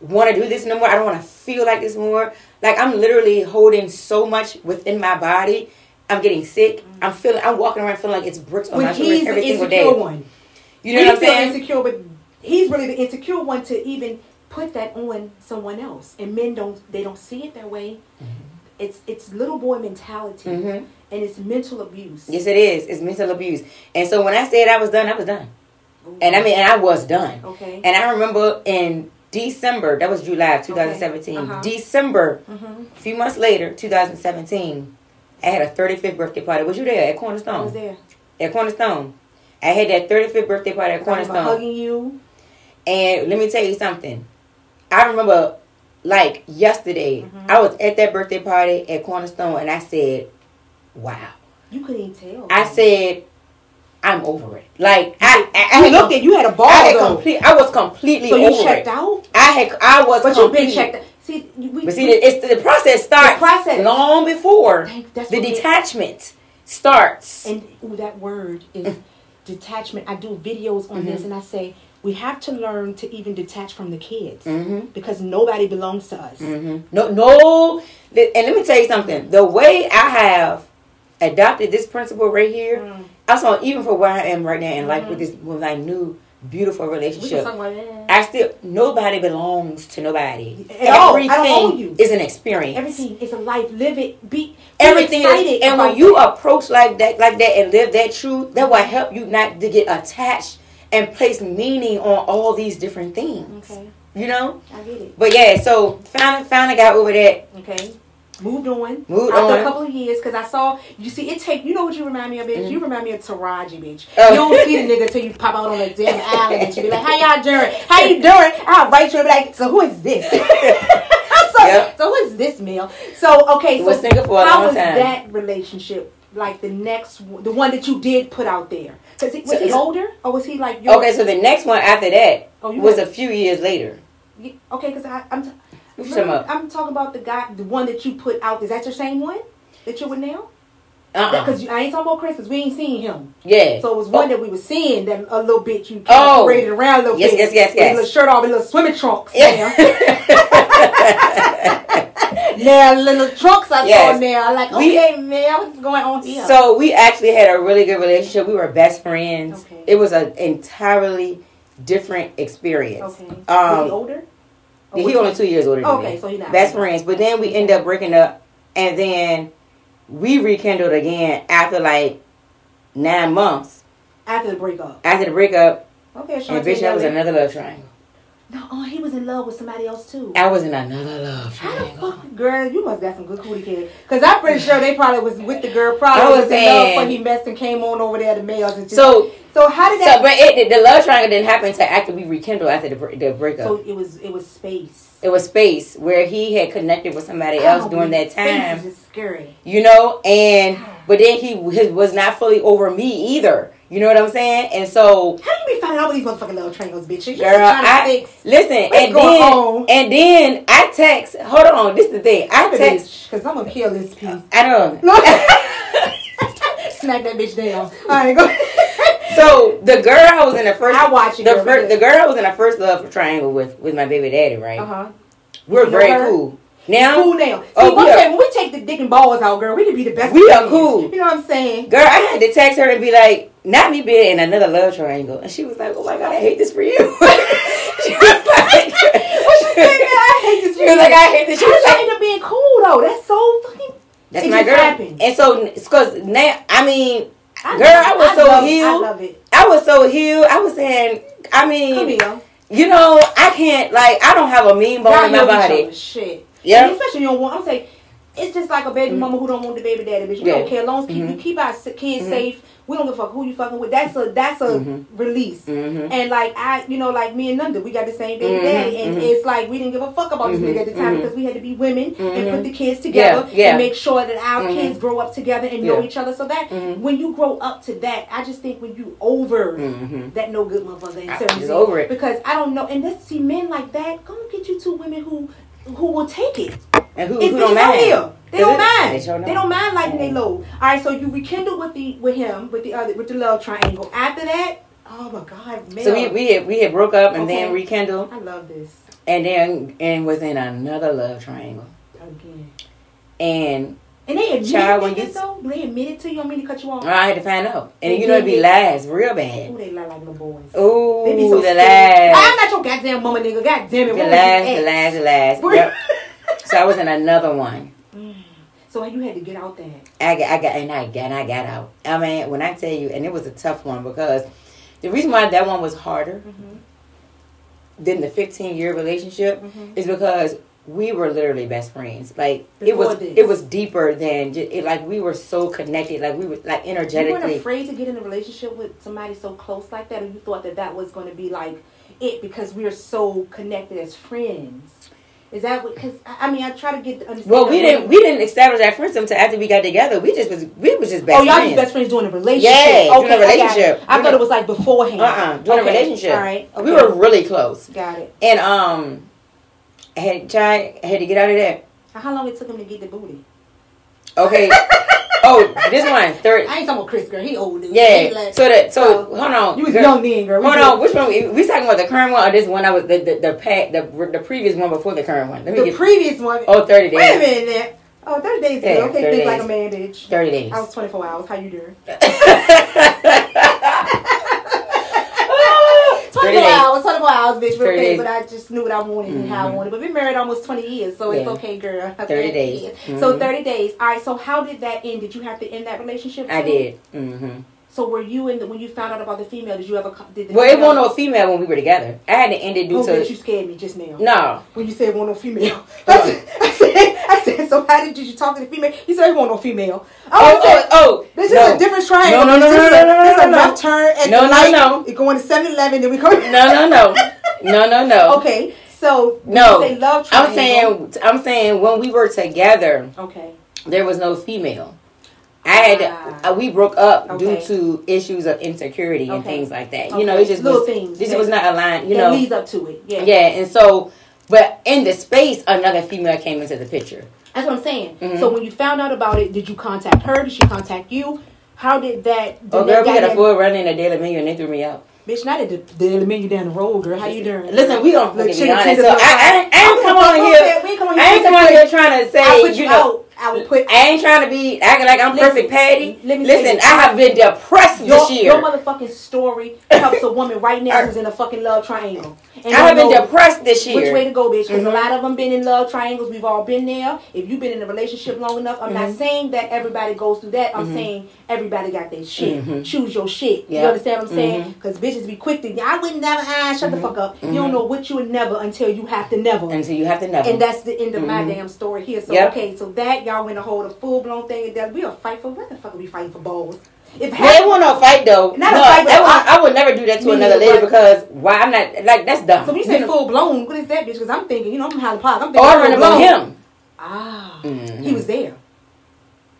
Speaker 2: want to do this no more. I don't want to feel like this more. Like I'm literally holding so much within my body. I'm getting sick. I'm feeling. I'm walking around feeling like it's bricks on
Speaker 1: When
Speaker 2: my shoulders every single day.
Speaker 1: one.
Speaker 2: You know
Speaker 1: we
Speaker 2: what I'm saying?
Speaker 1: insecure, but he's really the insecure one to even put that on someone else. And men don't they don't see it that way. It's it's little boy mentality
Speaker 2: hmm
Speaker 1: and it's mental abuse.
Speaker 2: Yes, it is. It's mental abuse. And so when I said I was done, I was done. And I mean, and I was done.
Speaker 1: okay.
Speaker 2: And I remember in December, that was July of 2017.
Speaker 1: Uh-huh.
Speaker 2: December,
Speaker 1: hmm
Speaker 2: a few months later, 2017, I had a 35th birthday party. Was you there at
Speaker 1: I
Speaker 2: Cornerstone?
Speaker 1: was there.
Speaker 2: at Cornerstone. I had that 35th birthday party at
Speaker 1: I
Speaker 2: Cornerstone.
Speaker 1: hugging you.
Speaker 2: And let me tell you something. I remember, like yesterday,
Speaker 1: Mhm.
Speaker 2: I was at that birthday party at Cornerstone and I said, wow.
Speaker 1: You couldn't even tell.
Speaker 2: I said, I'm over it. Like, I, I, I had,
Speaker 1: looked at you had a ball
Speaker 2: I, had
Speaker 1: though.
Speaker 2: complete, I was completely
Speaker 1: so you
Speaker 2: over
Speaker 1: checked
Speaker 2: it.
Speaker 1: out,
Speaker 2: I had, I was
Speaker 1: but you've been
Speaker 2: completely-
Speaker 1: checked out. See, we,
Speaker 2: But see, it's the process starts
Speaker 1: process.
Speaker 2: long before the
Speaker 1: we-
Speaker 2: detachment starts.
Speaker 1: And ooh, that word is detachment. I do videos on
Speaker 2: Mhm.
Speaker 1: this, and I say we have to learn to even detach from the kids
Speaker 2: hmm
Speaker 1: because nobody belongs to us.
Speaker 2: hmm No, no. And let me tell you something. The way I have adopted this principle right here,
Speaker 1: Mm.
Speaker 2: saw even for where I am right now in life
Speaker 1: Mhm.
Speaker 2: with this with my new beautiful relationship,
Speaker 1: talk about that.
Speaker 2: I still nobody belongs to nobody.
Speaker 1: At all. I don't
Speaker 2: Everything is an experience.
Speaker 1: Everything is a life. Live it. Be,
Speaker 2: Everything
Speaker 1: excited
Speaker 2: is, and when you approach like that, like that, and live that truth, that will help you not to get attached and place meaning on all these different things.
Speaker 1: Okay,
Speaker 2: You know.
Speaker 1: I get it.
Speaker 2: But yeah, so finally, finally got over that.
Speaker 1: Okay. Moved on.
Speaker 2: Moved
Speaker 1: After
Speaker 2: on.
Speaker 1: a couple of years, because I saw, you see, it take, you know what you remind me of, bitch?
Speaker 2: Mhm.
Speaker 1: You remind me of Taraji, bitch.
Speaker 2: Oh.
Speaker 1: You don't see the nigga till you pop out on a damn island and you be like, how y'all doing? How you doing? I'll write you and be like, so who is this? so,
Speaker 2: Yep.
Speaker 1: so who is this, Mel? So, okay, so
Speaker 2: was for a
Speaker 1: how
Speaker 2: long
Speaker 1: was
Speaker 2: time.
Speaker 1: that relationship? Like the next, one- the one that you did put out there. Cause he, was
Speaker 2: So-
Speaker 1: he older or was he like your,
Speaker 2: Okay, so the next one after that
Speaker 1: Oh,
Speaker 2: was
Speaker 1: were-
Speaker 2: a few years later.
Speaker 1: you- okay? Because I'm, t-
Speaker 2: What you talking
Speaker 1: remember. I'm talking about the guy, the one that you put out. Is that your same one that you're with now?
Speaker 2: Uh-uh.
Speaker 1: Because I ain't talking about Chris, 'cause we ain't seen him.
Speaker 2: Yeah.
Speaker 1: So it was one oh. that we were seeing that a little bit. You
Speaker 2: Oh.
Speaker 1: paraded around a little
Speaker 2: Yes,
Speaker 1: bit.
Speaker 2: yes, yes,
Speaker 1: a
Speaker 2: yes.
Speaker 1: little shirt off and little swimming trunks.
Speaker 2: yeah.
Speaker 1: Now, little trunks I
Speaker 2: Yes.
Speaker 1: saw now. Like,
Speaker 2: We-
Speaker 1: okay, man, what's going on here?
Speaker 2: so we actually had a really good relationship. We were best friends.
Speaker 1: Okay.
Speaker 2: It was an entirely different experience.
Speaker 1: okay.
Speaker 2: Um,
Speaker 1: he older?
Speaker 2: He
Speaker 1: was
Speaker 2: only two years older than
Speaker 1: Okay,
Speaker 2: me.
Speaker 1: so he's not
Speaker 2: Best friends. But then we end up breaking up, and then we rekindled again after like nine months
Speaker 1: after the breakup.
Speaker 2: after the breakup.
Speaker 1: Okay,
Speaker 2: And
Speaker 1: Shantae
Speaker 2: bitch, that was another love triangle.
Speaker 1: No, oh, he was in love with somebody else too.
Speaker 2: I was in another love
Speaker 1: How the fuck, girl? You must got some good cootie kid. Cause I'm pretty sure they probably was with the girl. Probably
Speaker 2: I was
Speaker 1: was, in love when he messed and came on over there to males and just,
Speaker 2: So,
Speaker 1: So how did
Speaker 2: so,
Speaker 1: that?
Speaker 2: but it, the love triangle didn't happen until after we rekindled after the, the breakup.
Speaker 1: So it was it was space.
Speaker 2: it was space where he had connected with somebody oh, else
Speaker 1: Oh,
Speaker 2: during that time.
Speaker 1: Space is scary.
Speaker 2: you know and but then he his, was not fully over me either you know what i'm saying and so
Speaker 1: How you be finding out what these motherfucking little triangles, bitch? You
Speaker 2: girl
Speaker 1: to
Speaker 2: i
Speaker 1: fix.
Speaker 2: listen
Speaker 1: What's
Speaker 2: and then
Speaker 1: on?
Speaker 2: and then i text hold on this is the thing i text
Speaker 1: Because I'm gonna kill this piece.
Speaker 2: i know
Speaker 1: Smack that bitch down. All right, go.
Speaker 2: so the girl i was in the first
Speaker 1: I watch it.
Speaker 2: the
Speaker 1: girl.
Speaker 2: first the girl I was in the first love triangle with with my baby daddy right
Speaker 1: Uh huh.
Speaker 2: we're
Speaker 1: You
Speaker 2: very cool now
Speaker 1: Cool now. See,
Speaker 2: Oh, we
Speaker 1: thing, when we take the dick and balls out, girl, we can be the best.
Speaker 2: We are cool.
Speaker 1: You know what I'm saying?
Speaker 2: girl i had to text her and be like not me being in another love triangle, and she was like, "Oh my god, I hate this for you." she was like,
Speaker 1: "What she saying? I hate this."
Speaker 2: For she was like, "I hate this." She was
Speaker 1: like, "End up being cool though. That's so fucking."
Speaker 2: That's my girl. Happened. And so, because now, I mean, I girl, I was
Speaker 1: I
Speaker 2: so
Speaker 1: love,
Speaker 2: healed.
Speaker 1: I love it.
Speaker 2: I was so healed. I was saying, I mean, you know, I can't like, I don't have a mean bone in my body.
Speaker 1: You know shit.
Speaker 2: Yeah.
Speaker 1: Especially you don't want. I'm saying it's just like a baby mm-hmm. mama who don't want the baby daddy, bitch. We yeah. don't care. As long as mm-hmm. you keep our kids mm-hmm. safe, we don't give a fuck who you fucking with. That's a that's a mm-hmm. release.
Speaker 2: Mm-hmm.
Speaker 1: And like I, you know, like me and Nanda, we got the same baby mm-hmm. daddy, and mm-hmm. it's like we didn't give a fuck about this mm-hmm. nigga at the time because we had to be women and put the kids together
Speaker 2: yeah. Yeah.
Speaker 1: and make sure that our kids grow up together and know each other. So that when you grow up to that, I just think when you over that no good motherfucker in certain
Speaker 2: over it
Speaker 1: because I don't know. And let's see men like that. Go get you two women who who will take it.
Speaker 2: And who, who don't mind?
Speaker 1: They don't mind. They, don't mind lighting their load. All right, so you rekindle with the with him with the other with the love triangle. After that, oh my god, man.
Speaker 2: So we we had, we had broke up and okay. then rekindled.
Speaker 1: I love this.
Speaker 2: And then and was in another love triangle
Speaker 1: again.
Speaker 2: And
Speaker 1: and they admitted child, when you, though? They admitted to you. I mean to cut you off.
Speaker 2: I had to find out. And they you know it'd be lies, real bad.
Speaker 1: Ooh, they lie like little boys.
Speaker 2: Ooh,
Speaker 1: they be so
Speaker 2: the lies.
Speaker 1: I'm not your goddamn mama, nigga. God damn it.
Speaker 2: The lies, the lies, the lies. Yep. so I was in another one.
Speaker 1: Mm. So you had to get out there.
Speaker 2: I got, I got, and I got, and I got out. I mean, when I tell you, and it was a tough one because the reason why that one was harder mm-hmm. than the 15 year relationship mm-hmm. is because we were literally best friends. Like Before it was, this. it was deeper than just, it. Like we were so connected. Like we were like energetically.
Speaker 1: You weren't afraid to get in a relationship with somebody so close like that, or you thought that that was going to be like it because we are so connected as friends. Is that what? Because I mean, I try to get understand.
Speaker 2: Well, we didn't. We didn't establish our friendship until after we got together. We just was. We was just best.
Speaker 1: Oh, y'all
Speaker 2: friends.
Speaker 1: just best friends doing a relationship.
Speaker 2: Yeah, okay, doing a relationship.
Speaker 1: I, I thought it was like beforehand.
Speaker 2: Uh, uh-uh, doing
Speaker 1: okay.
Speaker 2: a relationship.
Speaker 1: All right, okay.
Speaker 2: we were really close.
Speaker 1: Got it.
Speaker 2: And um, I had. I had to get out of there.
Speaker 1: How long it took him to get the booty?
Speaker 2: Okay. Oh, this one third.
Speaker 1: I ain't talking about Chris, girl. He old. Dude.
Speaker 2: Yeah. Like, so that so, hold on.
Speaker 1: You was girl, young then, girl.
Speaker 2: We hold did. on. Which one? We, we talking about the current one or this one? I was the the the, past, the, the previous one before the current one.
Speaker 1: Let me the get, previous one.
Speaker 2: Oh, 30 days.
Speaker 1: Wait a minute. Oh, 30 days. Yeah, okay, think days. like a man, bitch.
Speaker 2: 30 days.
Speaker 1: I was 24 hours. How you doing? 24 hours, 24 hours, bitch. Real quick, but I just knew what I wanted mm-hmm. and how I mm-hmm. wanted. But we married almost 20 years, so yeah. it's okay, girl.
Speaker 2: 30 days. Mm-hmm.
Speaker 1: So 30 days. All right, so how did that end? Did you have to end that relationship? Too?
Speaker 2: I did. Mm-hmm.
Speaker 1: So were you in the, when you found out about the female? Did you ever? Did
Speaker 2: well, it wasn't no female when we were together. I had to end it due
Speaker 1: oh,
Speaker 2: to.
Speaker 1: you scared me just now.
Speaker 2: No.
Speaker 1: When you said it wasn't no female, I, said, I said, I said, so how did did you talk to the female? He said it wasn't no female.
Speaker 2: Oh, oh,
Speaker 1: said,
Speaker 2: oh, oh,
Speaker 1: this
Speaker 2: no.
Speaker 1: is a different triangle.
Speaker 2: No, no, no, no, no, no, no,
Speaker 1: This
Speaker 2: no,
Speaker 1: a left turn at
Speaker 2: no,
Speaker 1: the
Speaker 2: no,
Speaker 1: light.
Speaker 2: no.
Speaker 1: It going to 7-Eleven, then we come.
Speaker 2: No, no, no, no, no, no.
Speaker 1: Okay, so
Speaker 2: no.
Speaker 1: love triangle.
Speaker 2: I'm saying, I'm saying when we were together.
Speaker 1: Okay.
Speaker 2: There was no female. I had uh, we broke up
Speaker 1: okay.
Speaker 2: due to issues of insecurity and
Speaker 1: okay.
Speaker 2: things like that.
Speaker 1: Okay.
Speaker 2: You know, it just
Speaker 1: little
Speaker 2: was,
Speaker 1: things.
Speaker 2: This was not aligned. You know,
Speaker 1: leads up to it. Yeah,
Speaker 2: yeah. And so, but in the space, another female came into the picture.
Speaker 1: That's what I'm saying. Mm-hmm. So when you found out about it, did you contact her? Did she contact you? How did that? Did
Speaker 2: oh, girl, we had a full run in a daily menu and they threw me out.
Speaker 1: Bitch, not at the daily menu down the road, girl. How you doing?
Speaker 2: Listen, we don't fucking be honest. So I, I, I, ain't come on here. I ain't come on here trying to say, you know.
Speaker 1: I would put.
Speaker 2: I ain't trying to be acting like I'm
Speaker 1: listen,
Speaker 2: perfect, Patty.
Speaker 1: Let me
Speaker 2: listen. I have been depressed
Speaker 1: your,
Speaker 2: this year.
Speaker 1: Your motherfucking story helps a woman right now who's in a fucking love triangle.
Speaker 2: And I have been depressed this year.
Speaker 1: Which way to go, bitch? Because mm-hmm. a lot of them been in love triangles. We've all been there. If you've been in a relationship long enough, I'm mm-hmm. not saying that everybody goes through that. I'm mm-hmm. saying everybody got their shit.
Speaker 2: Mm-hmm.
Speaker 1: Choose your shit. Yep. You understand what I'm saying? Because mm-hmm. bitches be quick to. I wouldn't never. Ah, shut the
Speaker 2: Mm-hmm.
Speaker 1: fuck up. You don't know what you would never until you have to never.
Speaker 2: Until you have to never.
Speaker 1: And that's the end of my damn story here. So
Speaker 2: yep.
Speaker 1: okay, so that y'all went to hold a full blown thing. and That we'll fight for. What the fuck are we fighting for balls?
Speaker 2: If they want no fight though,
Speaker 1: not
Speaker 2: no,
Speaker 1: a fight,
Speaker 2: that I, I, would never do that to another lady because why? I'm not like that's dumb.
Speaker 1: So when you say full blown, what is that, bitch? Because I'm thinking, you know, I'm from Park. I'm
Speaker 2: thinking, running with him.
Speaker 1: Ah, mm-hmm. he was there.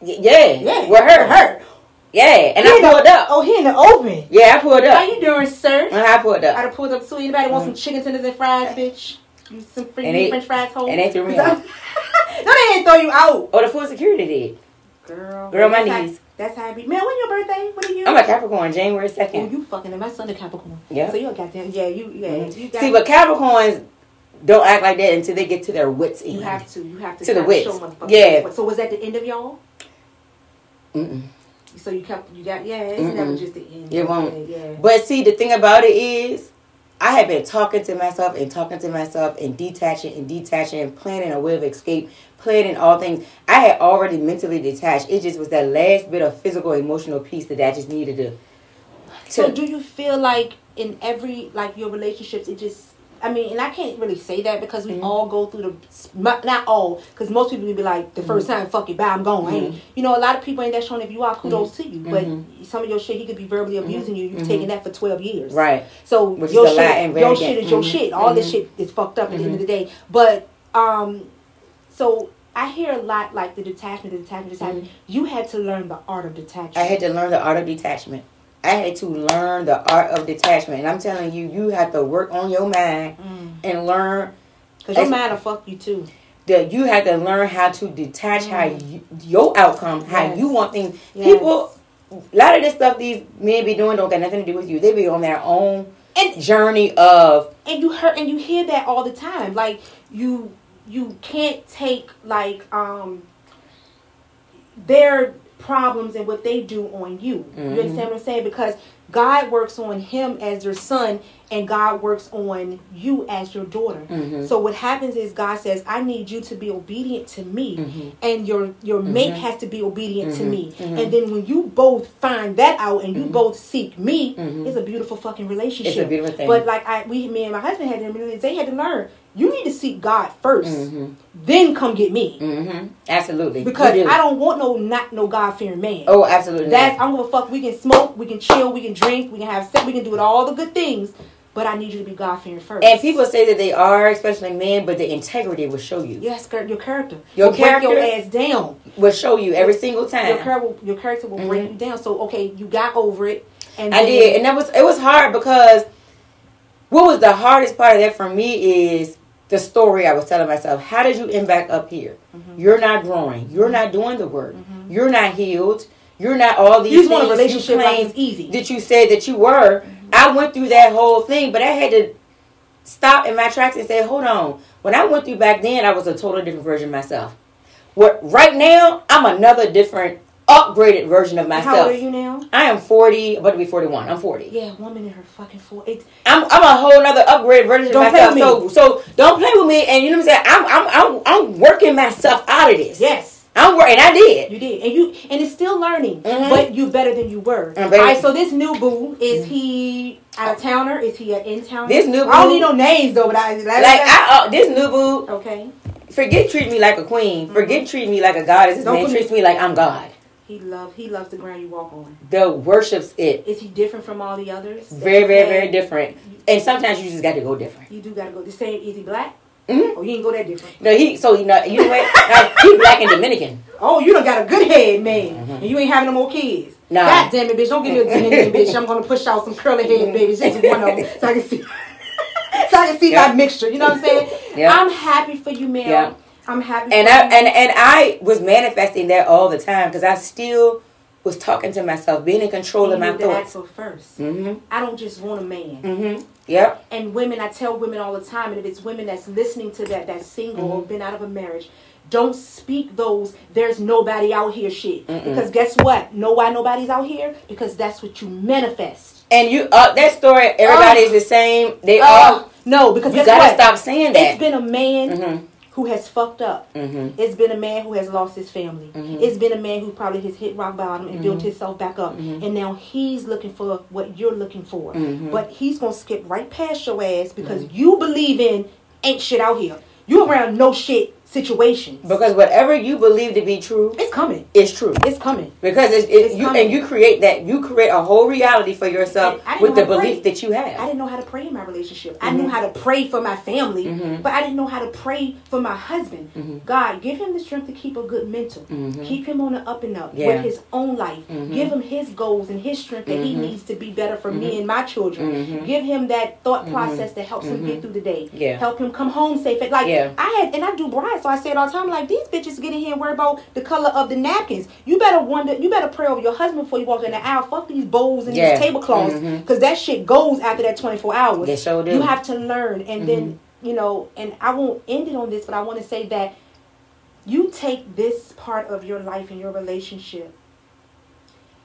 Speaker 2: Y- yeah,
Speaker 1: yeah,
Speaker 2: with her,
Speaker 1: with her.
Speaker 2: Yeah, and he I pulled
Speaker 1: the,
Speaker 2: up.
Speaker 1: Oh, he in the open.
Speaker 2: Yeah, I pulled up.
Speaker 1: How you doing, sir?
Speaker 2: Uh, I pulled up.
Speaker 1: I pulled up too. Anybody want mm-hmm. some chicken tenders and fries, bitch? Some free and French fries home?
Speaker 2: And they threw me out.
Speaker 1: no, they didn't throw you out.
Speaker 2: Oh, the food security did.
Speaker 1: Girl,
Speaker 2: girl, my knees.
Speaker 1: How, that's how I be. Man, when your birthday? What are you?
Speaker 2: I'm a Capricorn, January second.
Speaker 1: Oh, you fucking. And my son a Capricorn.
Speaker 2: Yeah.
Speaker 1: So you a goddamn. Yeah, you. Yeah. Mm-hmm. You got,
Speaker 2: See, but Capricorns don't act like that until they get to their wits end.
Speaker 1: You have to. You have to.
Speaker 2: To the wits.
Speaker 1: Yeah. So was that the end of y'all?
Speaker 2: Mm-mm.
Speaker 1: So you kept you got yeah. It's Mm-mm. never just the end.
Speaker 2: It won't. Yeah. But see, the thing about it is, I had been talking to myself and talking to myself and detaching and detaching and planning a way of escape, planning all things. I had already mentally detached. It just was that last bit of physical, emotional piece that I just needed to. to
Speaker 1: so, do you feel like in every like your relationships, it just I mean, and I can't really say that because we mm-hmm. all go through the not all because most people would be like the 1st mm-hmm. time, fuck it, bye, I'm going. Mm-hmm. You know, a lot of people ain't that showing if you are kudos mm-hmm. to you, but mm-hmm. some of your shit he could be verbally mm-hmm. abusing you. You've taken that for twelve years,
Speaker 2: right?
Speaker 1: So Which your shit, your shit is your shit. All this shit is fucked up at the end of the day. But um, so I hear a lot like the detachment, the detachment, detachment. You had to learn the art of detachment. I
Speaker 2: had to learn the art of detachment. I had to learn the art of detachment. And I'm telling you, you have to work on your mind mm. and learn.
Speaker 1: Because your mind will fuck you too.
Speaker 2: That you have to learn how to detach mm. how you, your outcome, yes. how you want things. Yes. People, a lot of this stuff these men be doing don't got nothing to do with you. They be on their own and, journey of.
Speaker 1: And you heard, and you hear that all the time. Like you, you can't take like um. Their problems and what they do on you. Mm-hmm. You understand what I'm saying? Because God works on him as your son and God works on you as your daughter. Mm-hmm. So what happens is God says, I need you to be obedient to me mm-hmm. and your your mm-hmm. mate has to be obedient to mm-hmm. me. Mm-hmm. And then when you both find that out and you both seek me, it's a beautiful fucking relationship.
Speaker 2: It's a beautiful thing.
Speaker 1: But like I we me and my husband had to they had to learn you need to seek God 1st mm-hmm. then come get me.
Speaker 2: Mm-hmm. Absolutely,
Speaker 1: because do. I don't want no not no God fearing man.
Speaker 2: Oh, absolutely.
Speaker 1: That's not. I'm gonna fuck. We can smoke, we can chill, we can drink, we can have sex, we can do it all the good things. But I need you to be God fearing first.
Speaker 2: And people say that they are, especially men, but the integrity will show you.
Speaker 1: Yes, your character.
Speaker 2: Your character
Speaker 1: break your ass down.
Speaker 2: Will show you every single time.
Speaker 1: Your character, will, your character will mm-hmm. break you down. So okay, you got over it.
Speaker 2: And I did, and that was it was hard because what was the hardest part of that for me is the story I was telling myself. How did you end back up here? Mm-hmm. You're not growing. You're not doing the work. Mm-hmm. You're not healed. You're not all these you things want a relationship like easy. that you said that you were. Mm-hmm. I went through that whole thing, but I had to stop in my tracks and say, hold on. When I went through back then, I was a totally different version of myself. What right now, I'm another different upgraded version of myself.
Speaker 1: How old are you now?
Speaker 2: I am 40, about to be 41. I'm 40.
Speaker 1: Yeah, woman in her fucking 40.
Speaker 2: I'm, I'm a whole other upgraded version don't of myself. So, so don't play with me. And you know what I'm saying? I'm, I'm, I'm, I'm working myself out of this.
Speaker 1: Yes.
Speaker 2: I'm working. I did.
Speaker 1: You did, and you and it's still learning, mm-hmm. but you better than you were. All right. So this new boo is mm-hmm. he out of towner? Is he an in towner?
Speaker 2: This new boo.
Speaker 1: I don't need no names though, but I like,
Speaker 2: like I, uh, this new boo.
Speaker 1: Okay.
Speaker 2: Forget treat me like a queen. Mm-hmm. Forget treat me like a goddess. This don't man treats me like I'm God.
Speaker 1: He love he loves the ground you walk on.
Speaker 2: The worships it.
Speaker 1: Is he different from all the others?
Speaker 2: Very, very, very different. And sometimes you just got to go different.
Speaker 1: You do got to go. The same. Is he black?
Speaker 2: Mm-hmm.
Speaker 1: Oh, he ain't go that different.
Speaker 2: No, he. So you know, you know what? he black and Dominican.
Speaker 1: Oh, you don't got a good head, man, mm-hmm. and you ain't having no more kids. No. God damn it, bitch! Don't give me a Dominican bitch. I'm gonna push out some curly head mm-hmm. babies, just one of them, so I can see. so I can see my mixture. You know what I'm saying? Yeah. I'm happy for you, man. Yeah. I'm happy.
Speaker 2: And I and and I was manifesting that all the time because I still was talking to myself, being in control you of my thoughts.
Speaker 1: So 1st mm-hmm. I don't just want a man.
Speaker 2: Mm-hmm. Yep.
Speaker 1: And women, I tell women all the time, and if it's women that's listening to that, that's single mm-hmm. or been out of a marriage, don't speak those "there's nobody out here" shit. Mm-mm. Because guess what? Know why nobody's out here? Because that's what you manifest.
Speaker 2: And you, uh, that story, everybody's uh, the same. They uh, all
Speaker 1: no, because
Speaker 2: you
Speaker 1: gotta what?
Speaker 2: stop saying that.
Speaker 1: It's been a man mm-hmm who has fucked up. Mm-hmm. It's been a man who has lost his family. Mm-hmm. It's been a man who probably has hit rock bottom and mm-hmm. built himself back up. Mm-hmm. And now he's looking for what you're looking for. Mm-hmm. But he's going to skip right past your ass because mm-hmm. you believe in ain't shit out here. You around no shit situations.
Speaker 2: Because whatever you believe to be true,
Speaker 1: it's coming.
Speaker 2: It's true.
Speaker 1: It's coming.
Speaker 2: Because it's, it's you coming. and you create that you create a whole reality for yourself with the belief that you have.
Speaker 1: I didn't know how to pray in my relationship. Mm-hmm. I knew how to pray for my family, mm-hmm. but I didn't know how to pray for my husband. Mm-hmm. God, give him the strength to keep a good mental. Mm-hmm. Keep him on the up and up yeah. with his own life. Mm-hmm. Give him his goals and his strength that he mm-hmm. needs to be better for me and my children. Give him that thought process that helps him get through the day.
Speaker 2: Yeah.
Speaker 1: Help him come home safe. Like yeah. I had and I do brides, so I say it all the time like like these bitches get in here and worry about the color of the napkins. You better wonder. You better pray over your husband before you walk in the aisle. Fuck these bowls and yeah. these tablecloths because mm-hmm. that shit goes after that twenty four hours.
Speaker 2: They sure do.
Speaker 1: You have to learn, and mm-hmm. then you know. And I won't end it on this, but I want to say that you take this part of your life and your relationship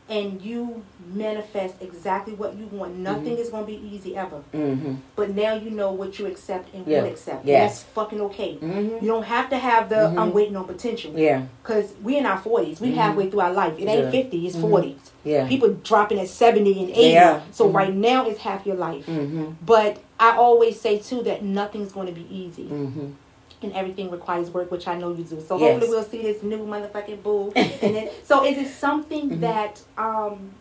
Speaker 1: and you manifest exactly what you want. Nothing
Speaker 2: Mm-hmm.
Speaker 1: is going to be easy ever.
Speaker 2: Mhm.
Speaker 1: But now you know what you accept and
Speaker 2: Yeah.
Speaker 1: won't accept.
Speaker 2: Yes.
Speaker 1: that's fucking okay.
Speaker 2: Mhm.
Speaker 1: You don't have to have the. I'm waiting on potential.
Speaker 2: Yeah.
Speaker 1: Because we in our 40s. We
Speaker 2: Mhm.
Speaker 1: halfway through our life. It ain't
Speaker 2: Yeah.
Speaker 1: 50, it's
Speaker 2: Mhm.
Speaker 1: 40s.
Speaker 2: Yeah.
Speaker 1: People dropping at 70 and 80.
Speaker 2: Yeah.
Speaker 1: So right now it's half your life. But I always say too that nothing's going to be easy. And everything requires work, which I know you do. So
Speaker 2: Yes.
Speaker 1: hopefully we'll see this new motherfucking boo. and then, so is it something
Speaker 2: Mhm.
Speaker 1: that um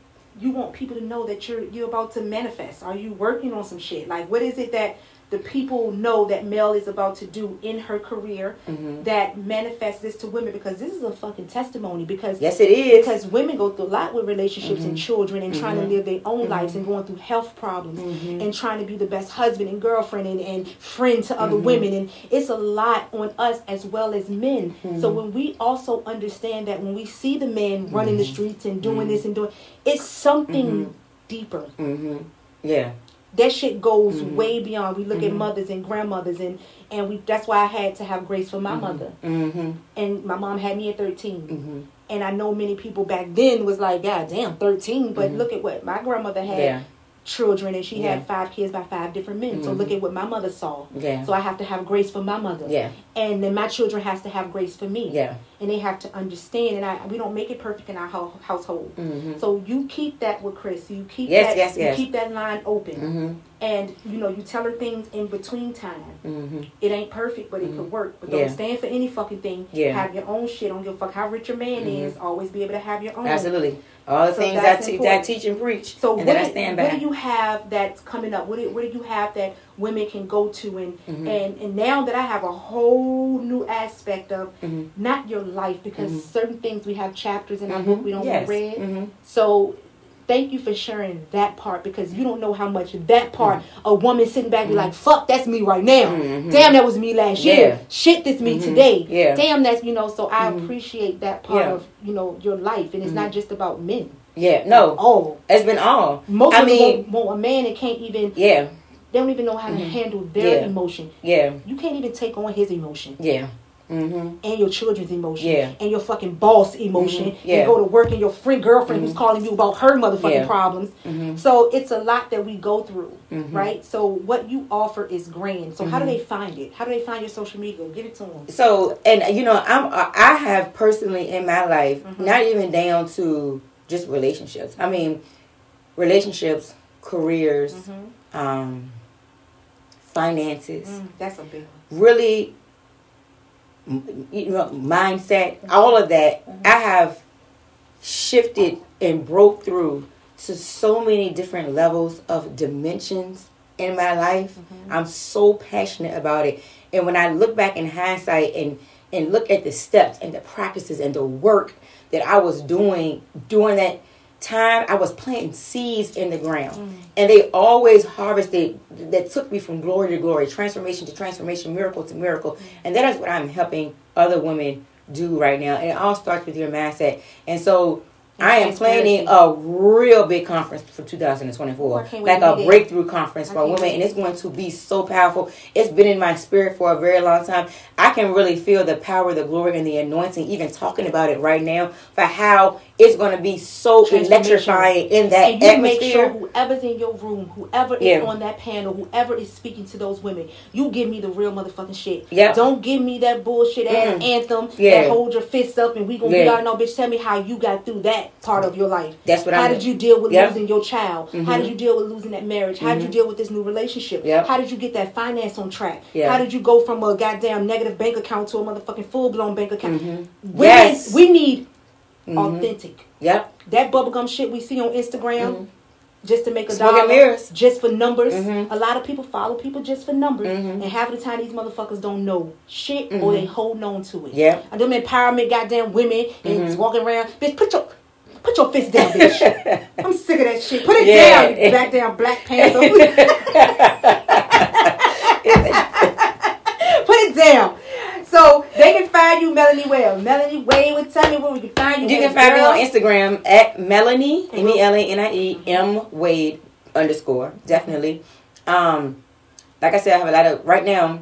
Speaker 1: you want people to know that you're you're about to manifest? Are you working on some shit? Like what is it that the people know that Mel is about to do in her career
Speaker 2: Mhm.
Speaker 1: that manifests this to women? Because this is a fucking testimony. Because
Speaker 2: Yes, it is.
Speaker 1: because women go through a lot with relationships and
Speaker 2: Mhm.
Speaker 1: children and trying
Speaker 2: Mhm.
Speaker 1: to live their own lives
Speaker 2: Mhm.
Speaker 1: and going through health problems
Speaker 2: Mhm.
Speaker 1: and trying to be the best husband and girlfriend and, and friend to other women and it's a lot on us as well as men so when we also understand that when we see the men running the streets and doing this and doing it's something deeper
Speaker 2: Mhm. Yeah.
Speaker 1: That shit goes
Speaker 2: Mhm.
Speaker 1: way beyond we look at
Speaker 2: Mhm.
Speaker 1: mothers and grandmothers and and we that's why i had to have grace for my mother
Speaker 2: Mhm.
Speaker 1: and my mom had me at 13
Speaker 2: Mhm.
Speaker 1: and I know many people back then was like, God damn, 13. But
Speaker 2: Mhm.
Speaker 1: look at what my grandmother had
Speaker 2: Yeah.
Speaker 1: children and she
Speaker 2: Yeah.
Speaker 1: had five kids by five different men. So look at what my mother saw.
Speaker 2: Yeah.
Speaker 1: So I have to have grace for my mother.
Speaker 2: Yeah.
Speaker 1: And then my children has to have grace for me.
Speaker 2: Yeah.
Speaker 1: And they have to understand. And I we don't make it perfect in our ho- household.
Speaker 2: Mhm.
Speaker 1: So you keep that with Chris. You keep
Speaker 2: Yes,
Speaker 1: that
Speaker 2: yes, yes.
Speaker 1: you keep that line open.
Speaker 2: Mhm.
Speaker 1: And you know, you tell her things in between time.
Speaker 2: Mhm.
Speaker 1: It ain't perfect, but it could work. But don't stand for any fucking thing.
Speaker 2: Yeah.
Speaker 1: Have your own shit. Don't give a fuck how rich your man
Speaker 2: Mhm.
Speaker 1: is. Always be able to have your own.
Speaker 2: Absolutely. All the
Speaker 1: So
Speaker 2: things I, te- that I teach and preach.
Speaker 1: So
Speaker 2: and
Speaker 1: what,
Speaker 2: I
Speaker 1: do-
Speaker 2: stand
Speaker 1: what do you have that's coming up? What do, what do you have that women can go to and
Speaker 2: Mhm.
Speaker 1: and and now that I have a whole new aspect of not your life because
Speaker 2: Mhm.
Speaker 1: certain things we have chapters in our book mm-hmm. we don't
Speaker 2: yes.
Speaker 1: read.
Speaker 2: Mhm.
Speaker 1: So thank you for sharing that part because you don't know how much that mm-hmm. part a woman sitting back be mm-hmm. like fuck that's me right now.
Speaker 2: Mhm.
Speaker 1: Damn that was me last year. Shit that's me today.
Speaker 2: Yeah.
Speaker 1: Damn that's you know so I appreciate that part
Speaker 2: Yeah.
Speaker 1: of you know your life and it's not just about men.
Speaker 2: Yeah. No.
Speaker 1: Oh,
Speaker 2: It's been all.
Speaker 1: most
Speaker 2: I mean-
Speaker 1: want, want a man that can't even
Speaker 2: Yeah.
Speaker 1: they don't even know how to handle their
Speaker 2: Yeah.
Speaker 1: emotion.
Speaker 2: Yeah.
Speaker 1: You can't even take on his emotion
Speaker 2: Yeah. Mm-hmm.
Speaker 1: and your children's emotion
Speaker 2: Yeah.
Speaker 1: and your fucking boss emotion
Speaker 2: Mhm. Yeah.
Speaker 1: and go to work and your friend girlfriend who's
Speaker 2: Mhm.
Speaker 1: calling you about her motherfucking
Speaker 2: Yeah.
Speaker 1: problems.
Speaker 2: Mm-hmm.
Speaker 1: So it's a lot that we go through,
Speaker 2: Mhm.
Speaker 1: right? So what you offer is grand. So how do
Speaker 2: Mhm.
Speaker 1: they find it? How do they find your social media? Give it to them.
Speaker 2: So, and you know, I'm I have personally in my life, not even down to just relationships. I mean, relationships, careers,
Speaker 1: Mm-hmm.
Speaker 2: um, finances,
Speaker 1: Mm, that's a big one.
Speaker 2: really, you know, mindset, all of that.
Speaker 1: Mhm.
Speaker 2: I have shifted and broke through to so many different levels of dimensions in my life.
Speaker 1: Mhm.
Speaker 2: I'm so passionate about it. And when I look back in hindsight and and look at the steps and the practices and the work that I was doing during that time, I was planting seeds in the ground.
Speaker 1: Mm.
Speaker 2: And they always harvested that took me from glory to glory, transformation to transformation, miracle to miracle. And that is what I'm helping other women do right now. And it all starts with your mindset. And so
Speaker 1: And
Speaker 2: I am planning a real big conference for 2024,
Speaker 1: Oh, I can't wait
Speaker 2: like a breakthrough conference for women, and it's going to be so powerful. It's been in my spirit for a very long time. I can really feel the power, the glory, and the anointing, even talking about it right now, for how it's going to be so electrifying in that
Speaker 1: and you make sure whoever's in your room, whoever is
Speaker 2: Yeah.
Speaker 1: on that panel, whoever is speaking to those women, you give me the real motherfucking shit.
Speaker 2: Yeah.
Speaker 1: Don't give me that bullshit ass
Speaker 2: Mm.
Speaker 1: anthem
Speaker 2: Yeah.
Speaker 1: that hold your fists up and we gonna be
Speaker 2: Yeah.
Speaker 1: out. No, bitch, tell me how you got through that part of your life.
Speaker 2: That's what
Speaker 1: How
Speaker 2: I'm.
Speaker 1: did you deal with
Speaker 2: Yep.
Speaker 1: losing your child? How
Speaker 2: Mhm.
Speaker 1: did you deal with losing that marriage? How did you
Speaker 2: Mhm.
Speaker 1: deal with this new relationship?
Speaker 2: Yep.
Speaker 1: How did you get that finance on track?
Speaker 2: Yeah.
Speaker 1: How did you go from a goddamn negative bank account to a motherfucking full blown bank account?
Speaker 2: Mhm.
Speaker 1: Women,
Speaker 2: Yes.
Speaker 1: we need
Speaker 2: Mhm.
Speaker 1: authentic.
Speaker 2: Yep.
Speaker 1: That bubblegum shit we see on Instagram
Speaker 2: Mhm.
Speaker 1: just to make a
Speaker 2: Smoke
Speaker 1: dollar,
Speaker 2: mirrors.
Speaker 1: just for numbers.
Speaker 2: Mhm.
Speaker 1: A lot of people follow people just for numbers,
Speaker 2: Mhm.
Speaker 1: and half of the time these motherfuckers don't know shit or
Speaker 2: Mhm.
Speaker 1: they holding on to it.
Speaker 2: Yeah.
Speaker 1: And them empowerment goddamn women and walking around, bitch, put your put your fist down, bitch. I'm sick of that shit. Put it
Speaker 2: Yeah.
Speaker 1: down, you back down, Black Panther. put it down. So they can find you, Melanie Wade. Melanie Wade would tell me where we can find you.
Speaker 2: You can find me on Instagram at Melanie
Speaker 1: Mhm.
Speaker 2: M E L A N I E M Wade underscore definitely. Um, like I said, I have a lot of right now.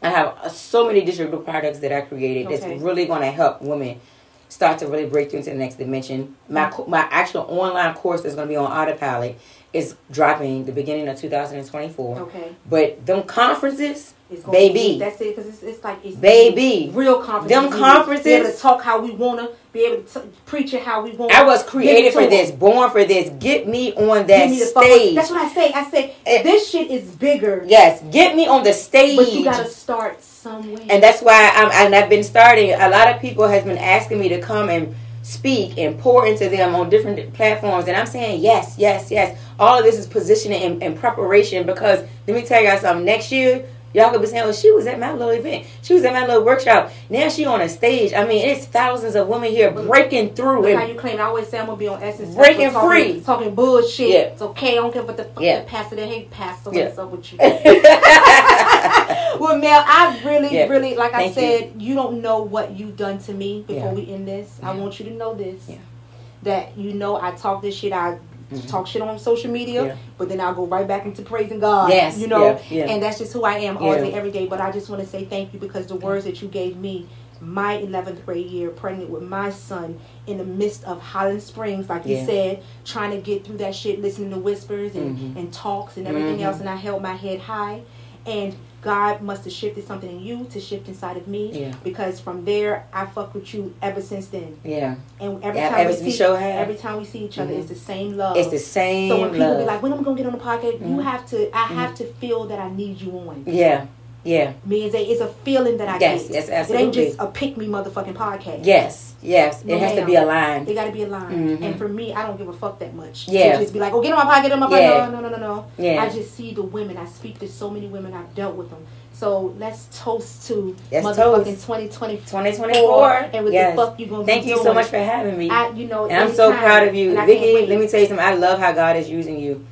Speaker 2: I have so many digital products that I created
Speaker 1: Okay.
Speaker 2: that's really going to help women start to really break through into the next dimension. My my actual online course that's going to be on autopilot is dropping the beginning of 2024.
Speaker 1: Okay.
Speaker 2: But them conferences, baby,
Speaker 1: be, that's it because it's, it's like it's
Speaker 2: baby
Speaker 1: real conferences.
Speaker 2: Them conferences, be
Speaker 1: able to talk how we wanna, be able to t- preach it how we want.
Speaker 2: I was created for this, born for this. Get me on that me stage.
Speaker 1: That's what I say. I say it, this shit is bigger.
Speaker 2: Yes, get me on the stage.
Speaker 1: But you gotta start somewhere.
Speaker 2: And that's why I'm. And I've been starting. A lot of people has been asking me to come and speak and pour into them on different platforms. And I'm saying yes, yes, yes. All of this is positioning and, and preparation because let me tell y'all something. Next year, Y'all could be saying, well, she was at my little event. She was at my little workshop. Now she on a stage. I mean, it's thousands of women here breaking through.
Speaker 1: Look how you claim. I always say I'm going to be on Essence.
Speaker 2: Breaking
Speaker 1: talking,
Speaker 2: free.
Speaker 1: Talking bullshit. Yeah. It's okay. I don't care what the fuck yeah. the pastor that hate pastor. Yeah. What's up with you? well, Mel, I really, yeah. really, like Thank I said, you. you. don't know what you've done to me before we end this. I want you to know this. That you know I talk this shit. I mm-hmm. talk shit on social media, yeah. but then I'll go right back into praising God. Yes, you know, yeah, yeah. and that's just who I am all day, every day. But I just want to say thank you because the words that you gave me, my 11th grade year, pregnant with my son in the midst of Highland Springs, like you said, trying to get through that shit, listening to whispers and, mm-hmm. and talks and everything mm-hmm. else, and I held my head high. And God must have shifted something in you to shift inside of me. Yeah. Because from there, I fuck with you ever since then.
Speaker 2: Yeah.
Speaker 1: And every yeah, time we see, show every time we see each other, mm-hmm. it's the same love.
Speaker 2: It's the same.
Speaker 1: So when
Speaker 2: people
Speaker 1: love. be like, "When am I gonna get on the podcast?" Mm-hmm. You have to. I mm-hmm. have to feel that I need you on.
Speaker 2: Yeah. Yeah.
Speaker 1: Means it's a feeling that I
Speaker 2: yes,
Speaker 1: get.
Speaker 2: Yes, absolutely.
Speaker 1: It ain't just a pick me motherfucking podcast.
Speaker 2: Yes, yes. No, it has to be aligned.
Speaker 1: It got to be aligned. Mm-hmm. And for me, I don't give a fuck that much. Yeah. To just be like, oh, get on my podcast, get on my podcast. Yeah. No, no, no, no, no. Yeah. I just see the women. I speak to so many women. I've dealt with them. So let's toast to yes, motherfucking 2020,
Speaker 2: 2024.
Speaker 1: And with yes. the fuck you gonna be.
Speaker 2: Thank you
Speaker 1: doing.
Speaker 2: so much for having me.
Speaker 1: I, you know,
Speaker 2: and I'm so proud of you. Vicki, let me tell you something. I love how God is using you.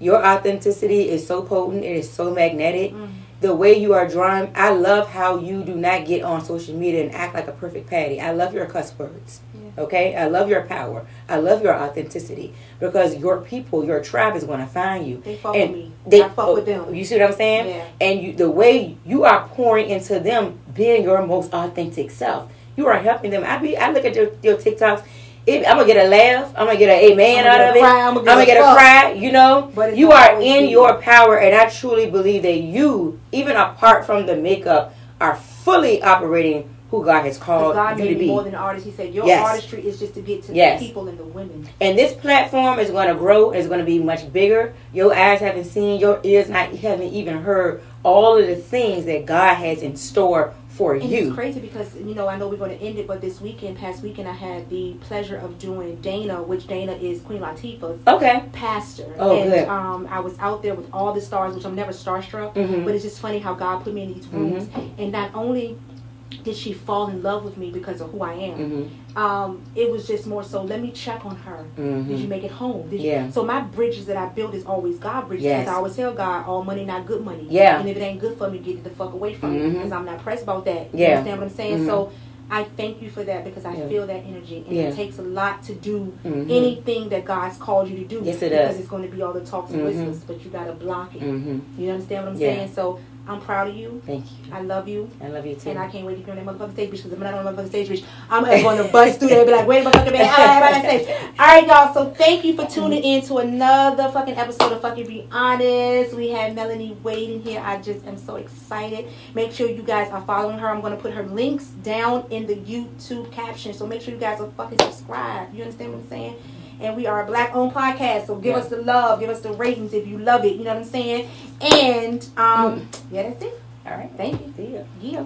Speaker 2: Your authenticity is so potent. It is so magnetic. Mm the way you are drawing. I love how you do not get on social media and act like a perfect patty. I love your cuss words. Yeah. Okay? I love your power. I love your authenticity because your people, your tribe is going to find you.
Speaker 1: They fuck and with me. They I fuck with them.
Speaker 2: Oh, you see what I'm saying? Yeah. And you, the way you are pouring into them, being your most authentic self, you are helping them. I be I look at your, your TikToks I'm gonna get a laugh. I'm gonna get an amen out of it. Cry, I'm gonna get, I'm gonna get a, cry. You know, you are in your power, and I truly believe that you, even apart from the makeup, are fully operating who God has called
Speaker 1: God
Speaker 2: you to be.
Speaker 1: More than an artist, He said your yes. artistry is just to get to yes. the people and the women.
Speaker 2: And this platform is going to grow. It's going to be much bigger. Your eyes haven't seen, your ears not haven't even heard all of the things that God has in store for
Speaker 1: and
Speaker 2: you.
Speaker 1: It's crazy because you know I know we're going to end it, but this weekend, past weekend, I had the pleasure of doing Dana, which Dana is Queen Latifah's
Speaker 2: okay
Speaker 1: pastor.
Speaker 2: Oh,
Speaker 1: and
Speaker 2: good.
Speaker 1: Um, I was out there with all the stars, which I'm never starstruck, mm-hmm. but it's just funny how God put me in these rooms, mm-hmm. and not only did she fall in love with me because of who I am. Mm-hmm. Um, it was just more so. Let me check on her. Mm-hmm. Did you make it home? Did
Speaker 2: yeah.
Speaker 1: You? So my bridges that I build is always God bridges. Yes. I always tell God, all money not good money.
Speaker 2: Yeah.
Speaker 1: And if it ain't good for me, get it the fuck away from
Speaker 2: mm-hmm.
Speaker 1: me because I'm not pressed about that. You yeah. understand what I'm saying? So
Speaker 2: mm-hmm.
Speaker 1: I thank you for that because I yeah. feel that energy, and
Speaker 2: yeah.
Speaker 1: it takes a lot to do mm-hmm. anything that God's called you to do.
Speaker 2: Yes, it
Speaker 1: because
Speaker 2: does.
Speaker 1: it's going to be all the talks and mm-hmm. whispers, but you got to block it.
Speaker 2: Mm-hmm.
Speaker 1: You understand what I'm yeah. saying? So I'm proud of you.
Speaker 2: Thank you.
Speaker 1: I love you.
Speaker 2: I love you too.
Speaker 1: And I can't wait to be on that motherfucking stage bitch, because if I'm not on that motherfucking stage, bitch. I'm going to bust through there and be like, wait a motherfucking minute. All right, stage. All right, y'all. So thank you for tuning in to another fucking episode of Fuck It Be Honest. We have Melanie waiting here. I just am so excited. Make sure you guys are following her. I'm going to put her links down in the YouTube caption. So make sure you guys are fucking subscribed. You understand what I'm saying? And we are a black owned podcast. So give yeah. us the love, give us the ratings if you love it. You know what I'm saying? And um, mm. yeah, that's it.
Speaker 2: All right.
Speaker 1: Thank you.
Speaker 2: See ya.
Speaker 1: Yeah.